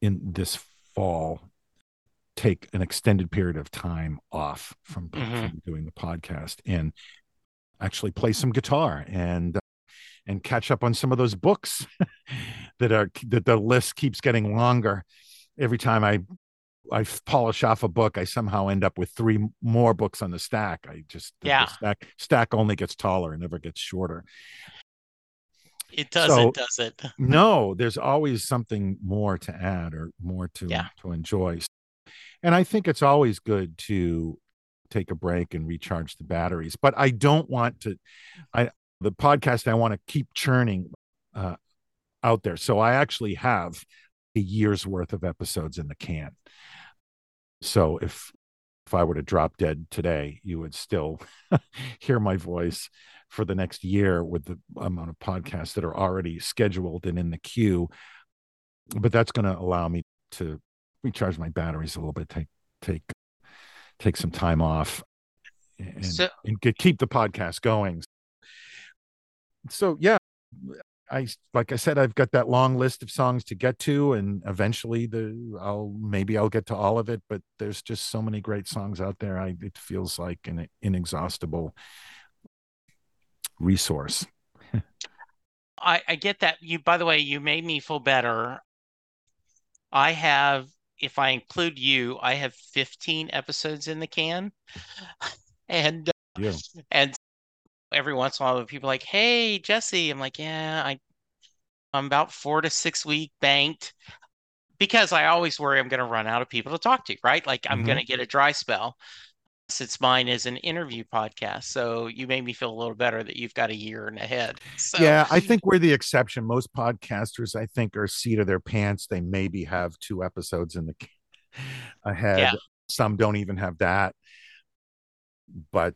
in this fall take an extended period of time off from, Mhm. from doing the podcast and actually play some guitar and uh, and catch up on some of those books that are that the list keeps getting longer every time I I polish off a book, I somehow end up with three more books on the stack. I just Yeah. stack stack only gets taller and never gets shorter. It doesn't, So- does it? No, there's always something more to add or more to Yeah. to enjoy. And I think it's always good to take a break and recharge the batteries. But I don't want to I the podcast I want to keep churning uh out there. So I actually have a year's worth of episodes in the can. So if if I were to drop dead today, you would still hear my voice for the next year with the amount of podcasts that are already scheduled and in the queue. But that's going to allow me to recharge my batteries a little bit, take take take some time off, and, So- and get, keep the podcast going. So yeah, I like I said, I've got that long list of songs to get to, and eventually the I'll maybe I'll get to all of it. But there's just so many great songs out there. I it feels like an inexhaustible resource. I, I get that. You, by the way, you made me feel better. I have, if I include you, I have 15 episodes in the can. And uh, Yeah. and every once in a while people like, "Hey, Jesse." I'm like, "Yeah, I I'm about 4 to 6 week banked." Because I always worry I'm going to run out of people to talk to, right? Like I'm Mhm. going to get a dry spell. Since mine is an interview podcast, so you made me feel a little better that you've got a year and ahead. So yeah, I think we're the exception. Most podcasters, I think, are seat of their pants. They maybe have two episodes in the ahead. Yeah. Some don't even have that. But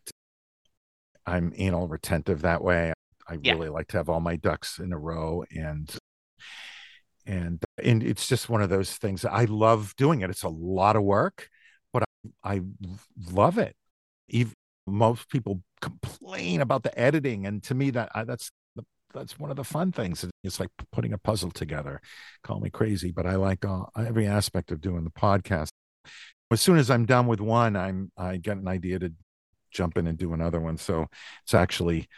I'm anal retentive that way. I Yeah. really like to have all my ducks in a row and and and it's just one of those things I love doing it. It's a lot of work, but I, I love it. Even most people complain about the editing, and to me, that I, that's the, that's one of the fun things. It's like putting a puzzle together. Call me crazy, but I like uh, every aspect of doing the podcast. As soon as I'm done with one, I'm I get an idea to jump in and do another one. So it's actually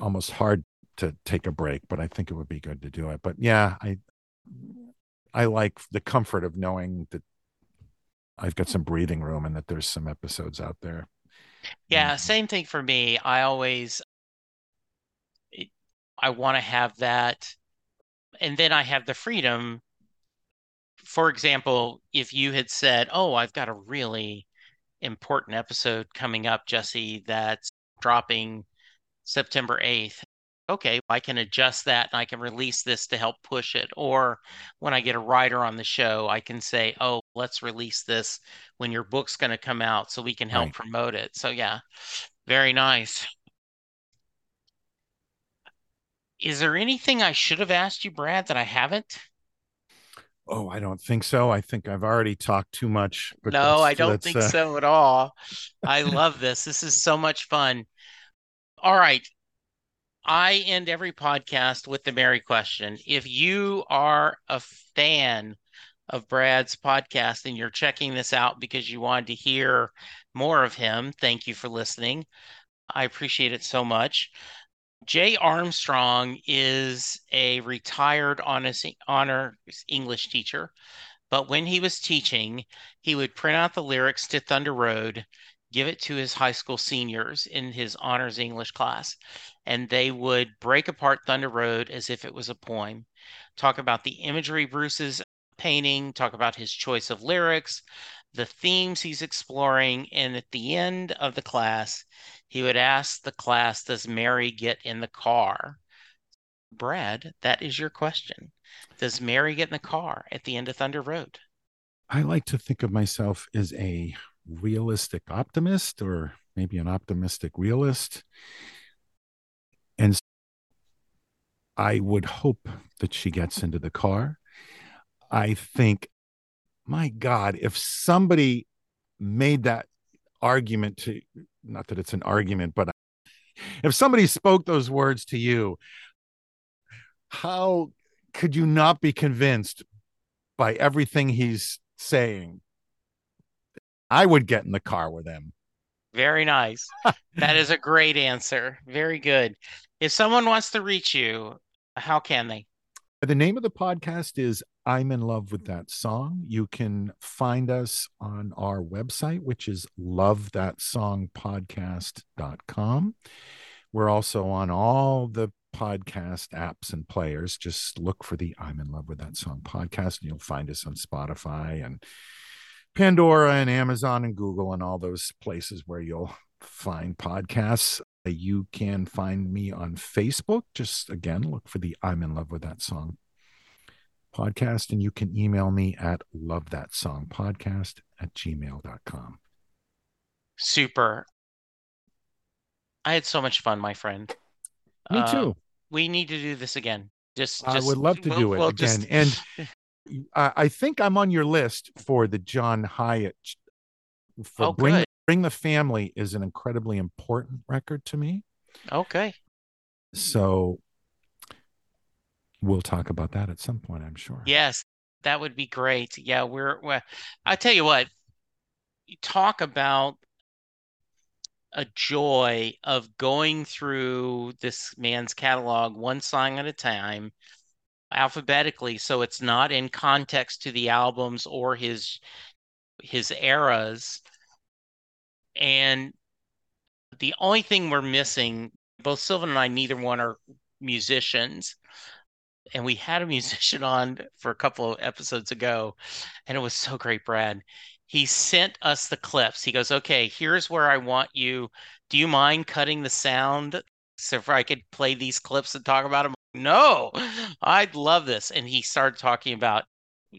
almost hard to take a break, but I think it would be good to do it. But yeah, I I like the comfort of knowing that I've got some breathing room and that there's some episodes out there. Yeah, mm-hmm. same thing for me. I always I want to have that and then I have the freedom. For example, if you had said, "Oh, I've got a really important episode coming up, Jesse, that's dropping September 8th." Okay, I can adjust that and I can release this to help push it. Or when I get a writer on the show, I can say, "Oh, let's release this when your book's going to come out so we can help Right. promote it." So yeah, very nice. Is there anything I should have asked you, Brad, that I haven't? Oh, I don't think so. I think I've already talked too much. No, I don't think uh, so at all. I love this. This is so much fun. All right. I end every podcast with the Mary question. If you are a fan of Brad's podcast and you're checking this out because you wanted to hear more of him, thank you for listening. I appreciate it so much. Jay Armstrong is a retired honors, honors English teacher, but when he was teaching, he would print out the lyrics to Thunder Road, give it to his high school seniors in his honors English class, and they would break apart Thunder Road as if it was a poem, talk about the imagery Bruce's painting, talk about his choice of lyrics, the themes he's exploring, and at the end of the class, he would ask the class, Does Mary get in the car? Brad, that is your question. Does Mary get in the car at the end of Thunder Road? I like to think of myself as a realistic optimist or maybe an optimistic realist. And I would hope that she gets into the car. I think, my God, if somebody made that argument to, not that it's an argument, but if somebody spoke those words to you, how could you not be convinced by everything he's saying? I would get in the car with him. Very nice. that is a great answer. Very good. If someone wants to reach you, how can they? The name of the podcast is I'm in Love with mm-hmm. That Song. You can find us on our website, which is lovethatsongpodcast.com. We're also on all the podcast apps and players. Just look for the I'm in Love with That Song podcast, and you'll find us on Spotify and Pandora and Amazon and Google and all those places where you'll find podcasts. You can find me on Facebook. Just again, look for the I'm in love with that song podcast. And you can email me at love that song podcast at gmail.com. Super. I had so much fun, my friend. Me Uh, too. we need to do this again. Just, I would love to we'll- do it we'll again. just- And I, I think I'm on your list for the John Hiatt. For Oh, bring bring the family is an incredibly important record to me. okay. So we'll talk about that at some point, I'm sure. Yes, that would be great. Yeah, we're, we're I tell you what, you talk about a joy of going through this man's catalog one song at a time alphabetically so it's not in context to the albums or his his eras and the only thing we're missing both Sylvan and I neither one are musicians and we had a musician on for a couple of episodes ago and it was so great brad. He sent us the clips. He goes okay here's where i want you. Do you mind cutting the sound so if i could play these clips and talk about them no i'd love this. And he started talking about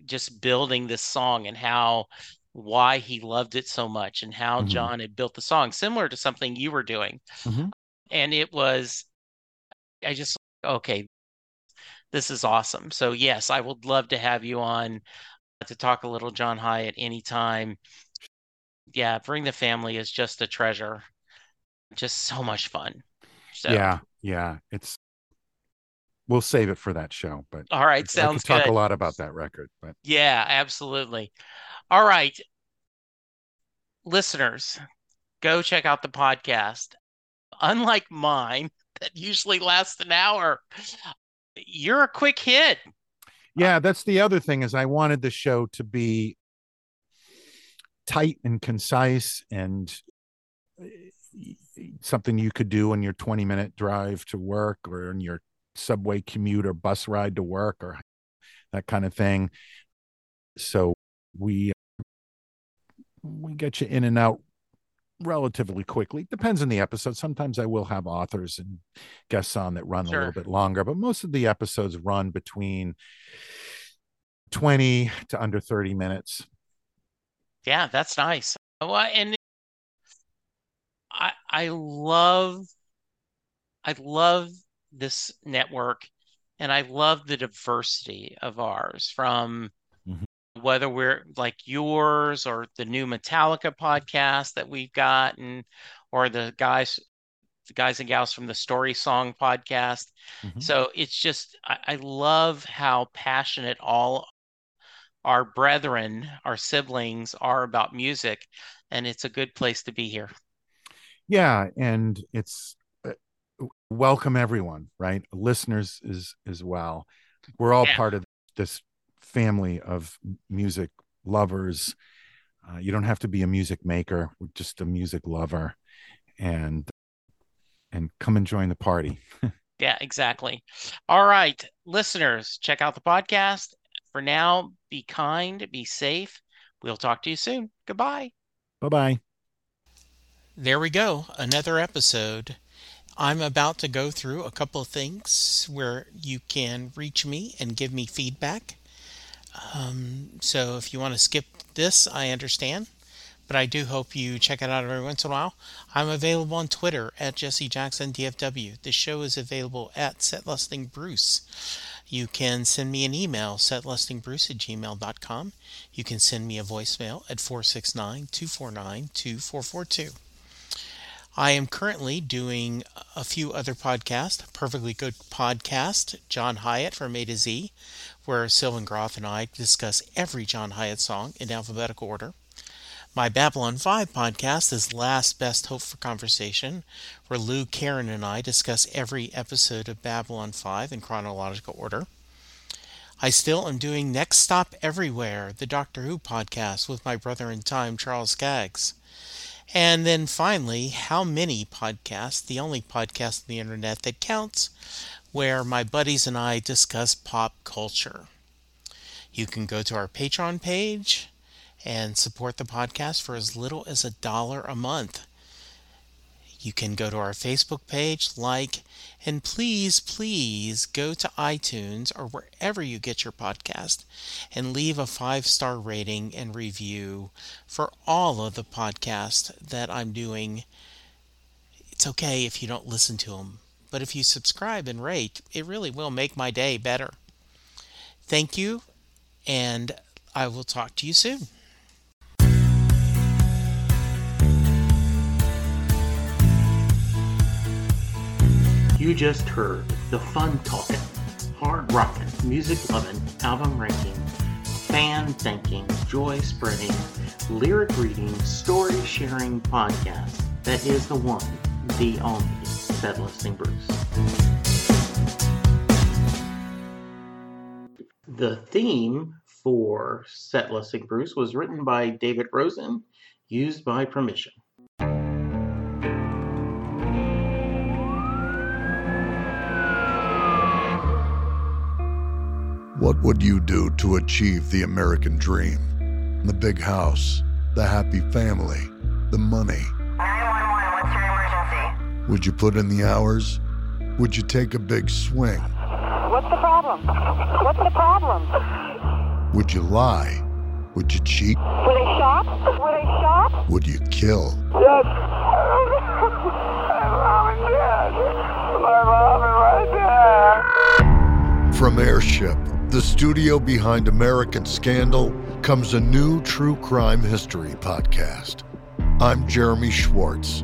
just building this song and how why he loved it so much and how Mhm. john had built the song similar to something you were doing. Mhm. and it was i just okay this is awesome. So yes, I would love to have you on uh, to talk a little John Hiatt any time. Yeah, bring the family is just a treasure. Just so much fun. So Yeah, yeah. It's we'll save it for that show, but all right, sounds talk good. a lot about that record, but Yeah, absolutely. All right. Listeners, go check out the podcast. Unlike mine, that usually lasts an hour, you're a quick hit. yeah, that's the other thing is I wanted the show to be tight and concise and uh, something you could do on your 20 minute drive to work or in your subway commute or bus ride to work or that kind of thing. So we we get you in and out relatively quickly. Depends on the episode. Sometimes I will have authors and guests on that run a little bit longer, but most of the episodes run between 20 to under 30 minutes. Yeah, that's nice. Well, and I I love I love this network, and I love the diversity of ours from. Whether we're like yours or the new Metallica podcast that we've gotten, or the guys, the guys and gals from the Story Song podcast. Mhm. So it's just, I, I love how passionate all our brethren, our siblings are about music, and it's a good place to be here. yeah and it's uh, welcome everyone right listeners as as well we're all Yeah. part of this family of music lovers uh, you don't have to be a music maker we're just a music lover and and come and join the party Yeah, exactly. All right, listeners, check out the podcast. For now, be kind, be safe. We'll talk to you soon. Goodbye. bye-bye There we go, another episode. I'm about to go through a couple of things where you can reach me and give me feedback. Um, so if you want to skip this, I understand. But I do hope you check it out every once in a while. I'm available on Twitter at Jesse Jackson DFW. The show is available at Setlusting Bruce. You can send me an email, setlustingbruce at gmail.com. You can send me a voicemail at 469 249 2442. I am currently doing a few other podcasts. Perfectly Good Podcast, John Hiatt from A to Z, where Sylvan Groth and I discuss every John Hiatt song in alphabetical order. My Babylon 5 podcast is Last Best Hope for Conversation, where Lou, Karen, and I discuss every episode of Babylon 5 in chronological order. I still am doing Next Stop Everywhere, the Doctor Who podcast with my brother in time, Charles Skaggs. And then finally, How Many Podcasts, the only podcast on the internet that counts, where my buddies and I discuss pop culture. You can go to our Patreon page and support the podcast for as little as a dollar a month. You can go to our Facebook page, like, and please, please go to iTunes or wherever you get your podcast and leave a five star rating and review for all of the podcasts that I'm doing. It's okay if you don't listen to them, but if you subscribe and rate, it really will make my day better. Thank you, and I will talk to you soon. You just heard the fun talking, hard rocking, music loving, album ranking, fan thinking, joy spreading, lyric reading, story sharing podcast that is the one, the only, Set Lusting Bruce. The theme for Set Lusting Bruce was written by David Rosen, used by permission. What would you do to achieve the American dream? The big house, the happy family, the money. Would you put in the hours? Would you take a big swing? What's the problem? What's the problem? Would you lie? Would you cheat? Would they shop? Would they shop? Would you kill? Yes. My mom is dead. My mom is right there. From Airship, the studio behind American Scandal, comes a new true crime history podcast. I'm Jeremy Schwartz,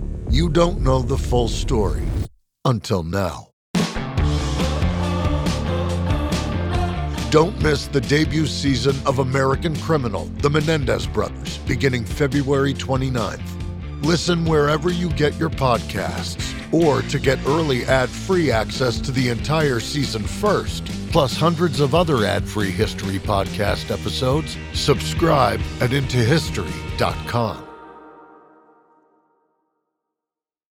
you don't know the full story. Until now. Don't miss the debut season of American Criminal, The Menendez Brothers, beginning February 29th. Listen wherever you get your podcasts, or to get early ad free access to the entire season first, plus hundreds of other ad free history podcast episodes, subscribe at IntoHistory.com.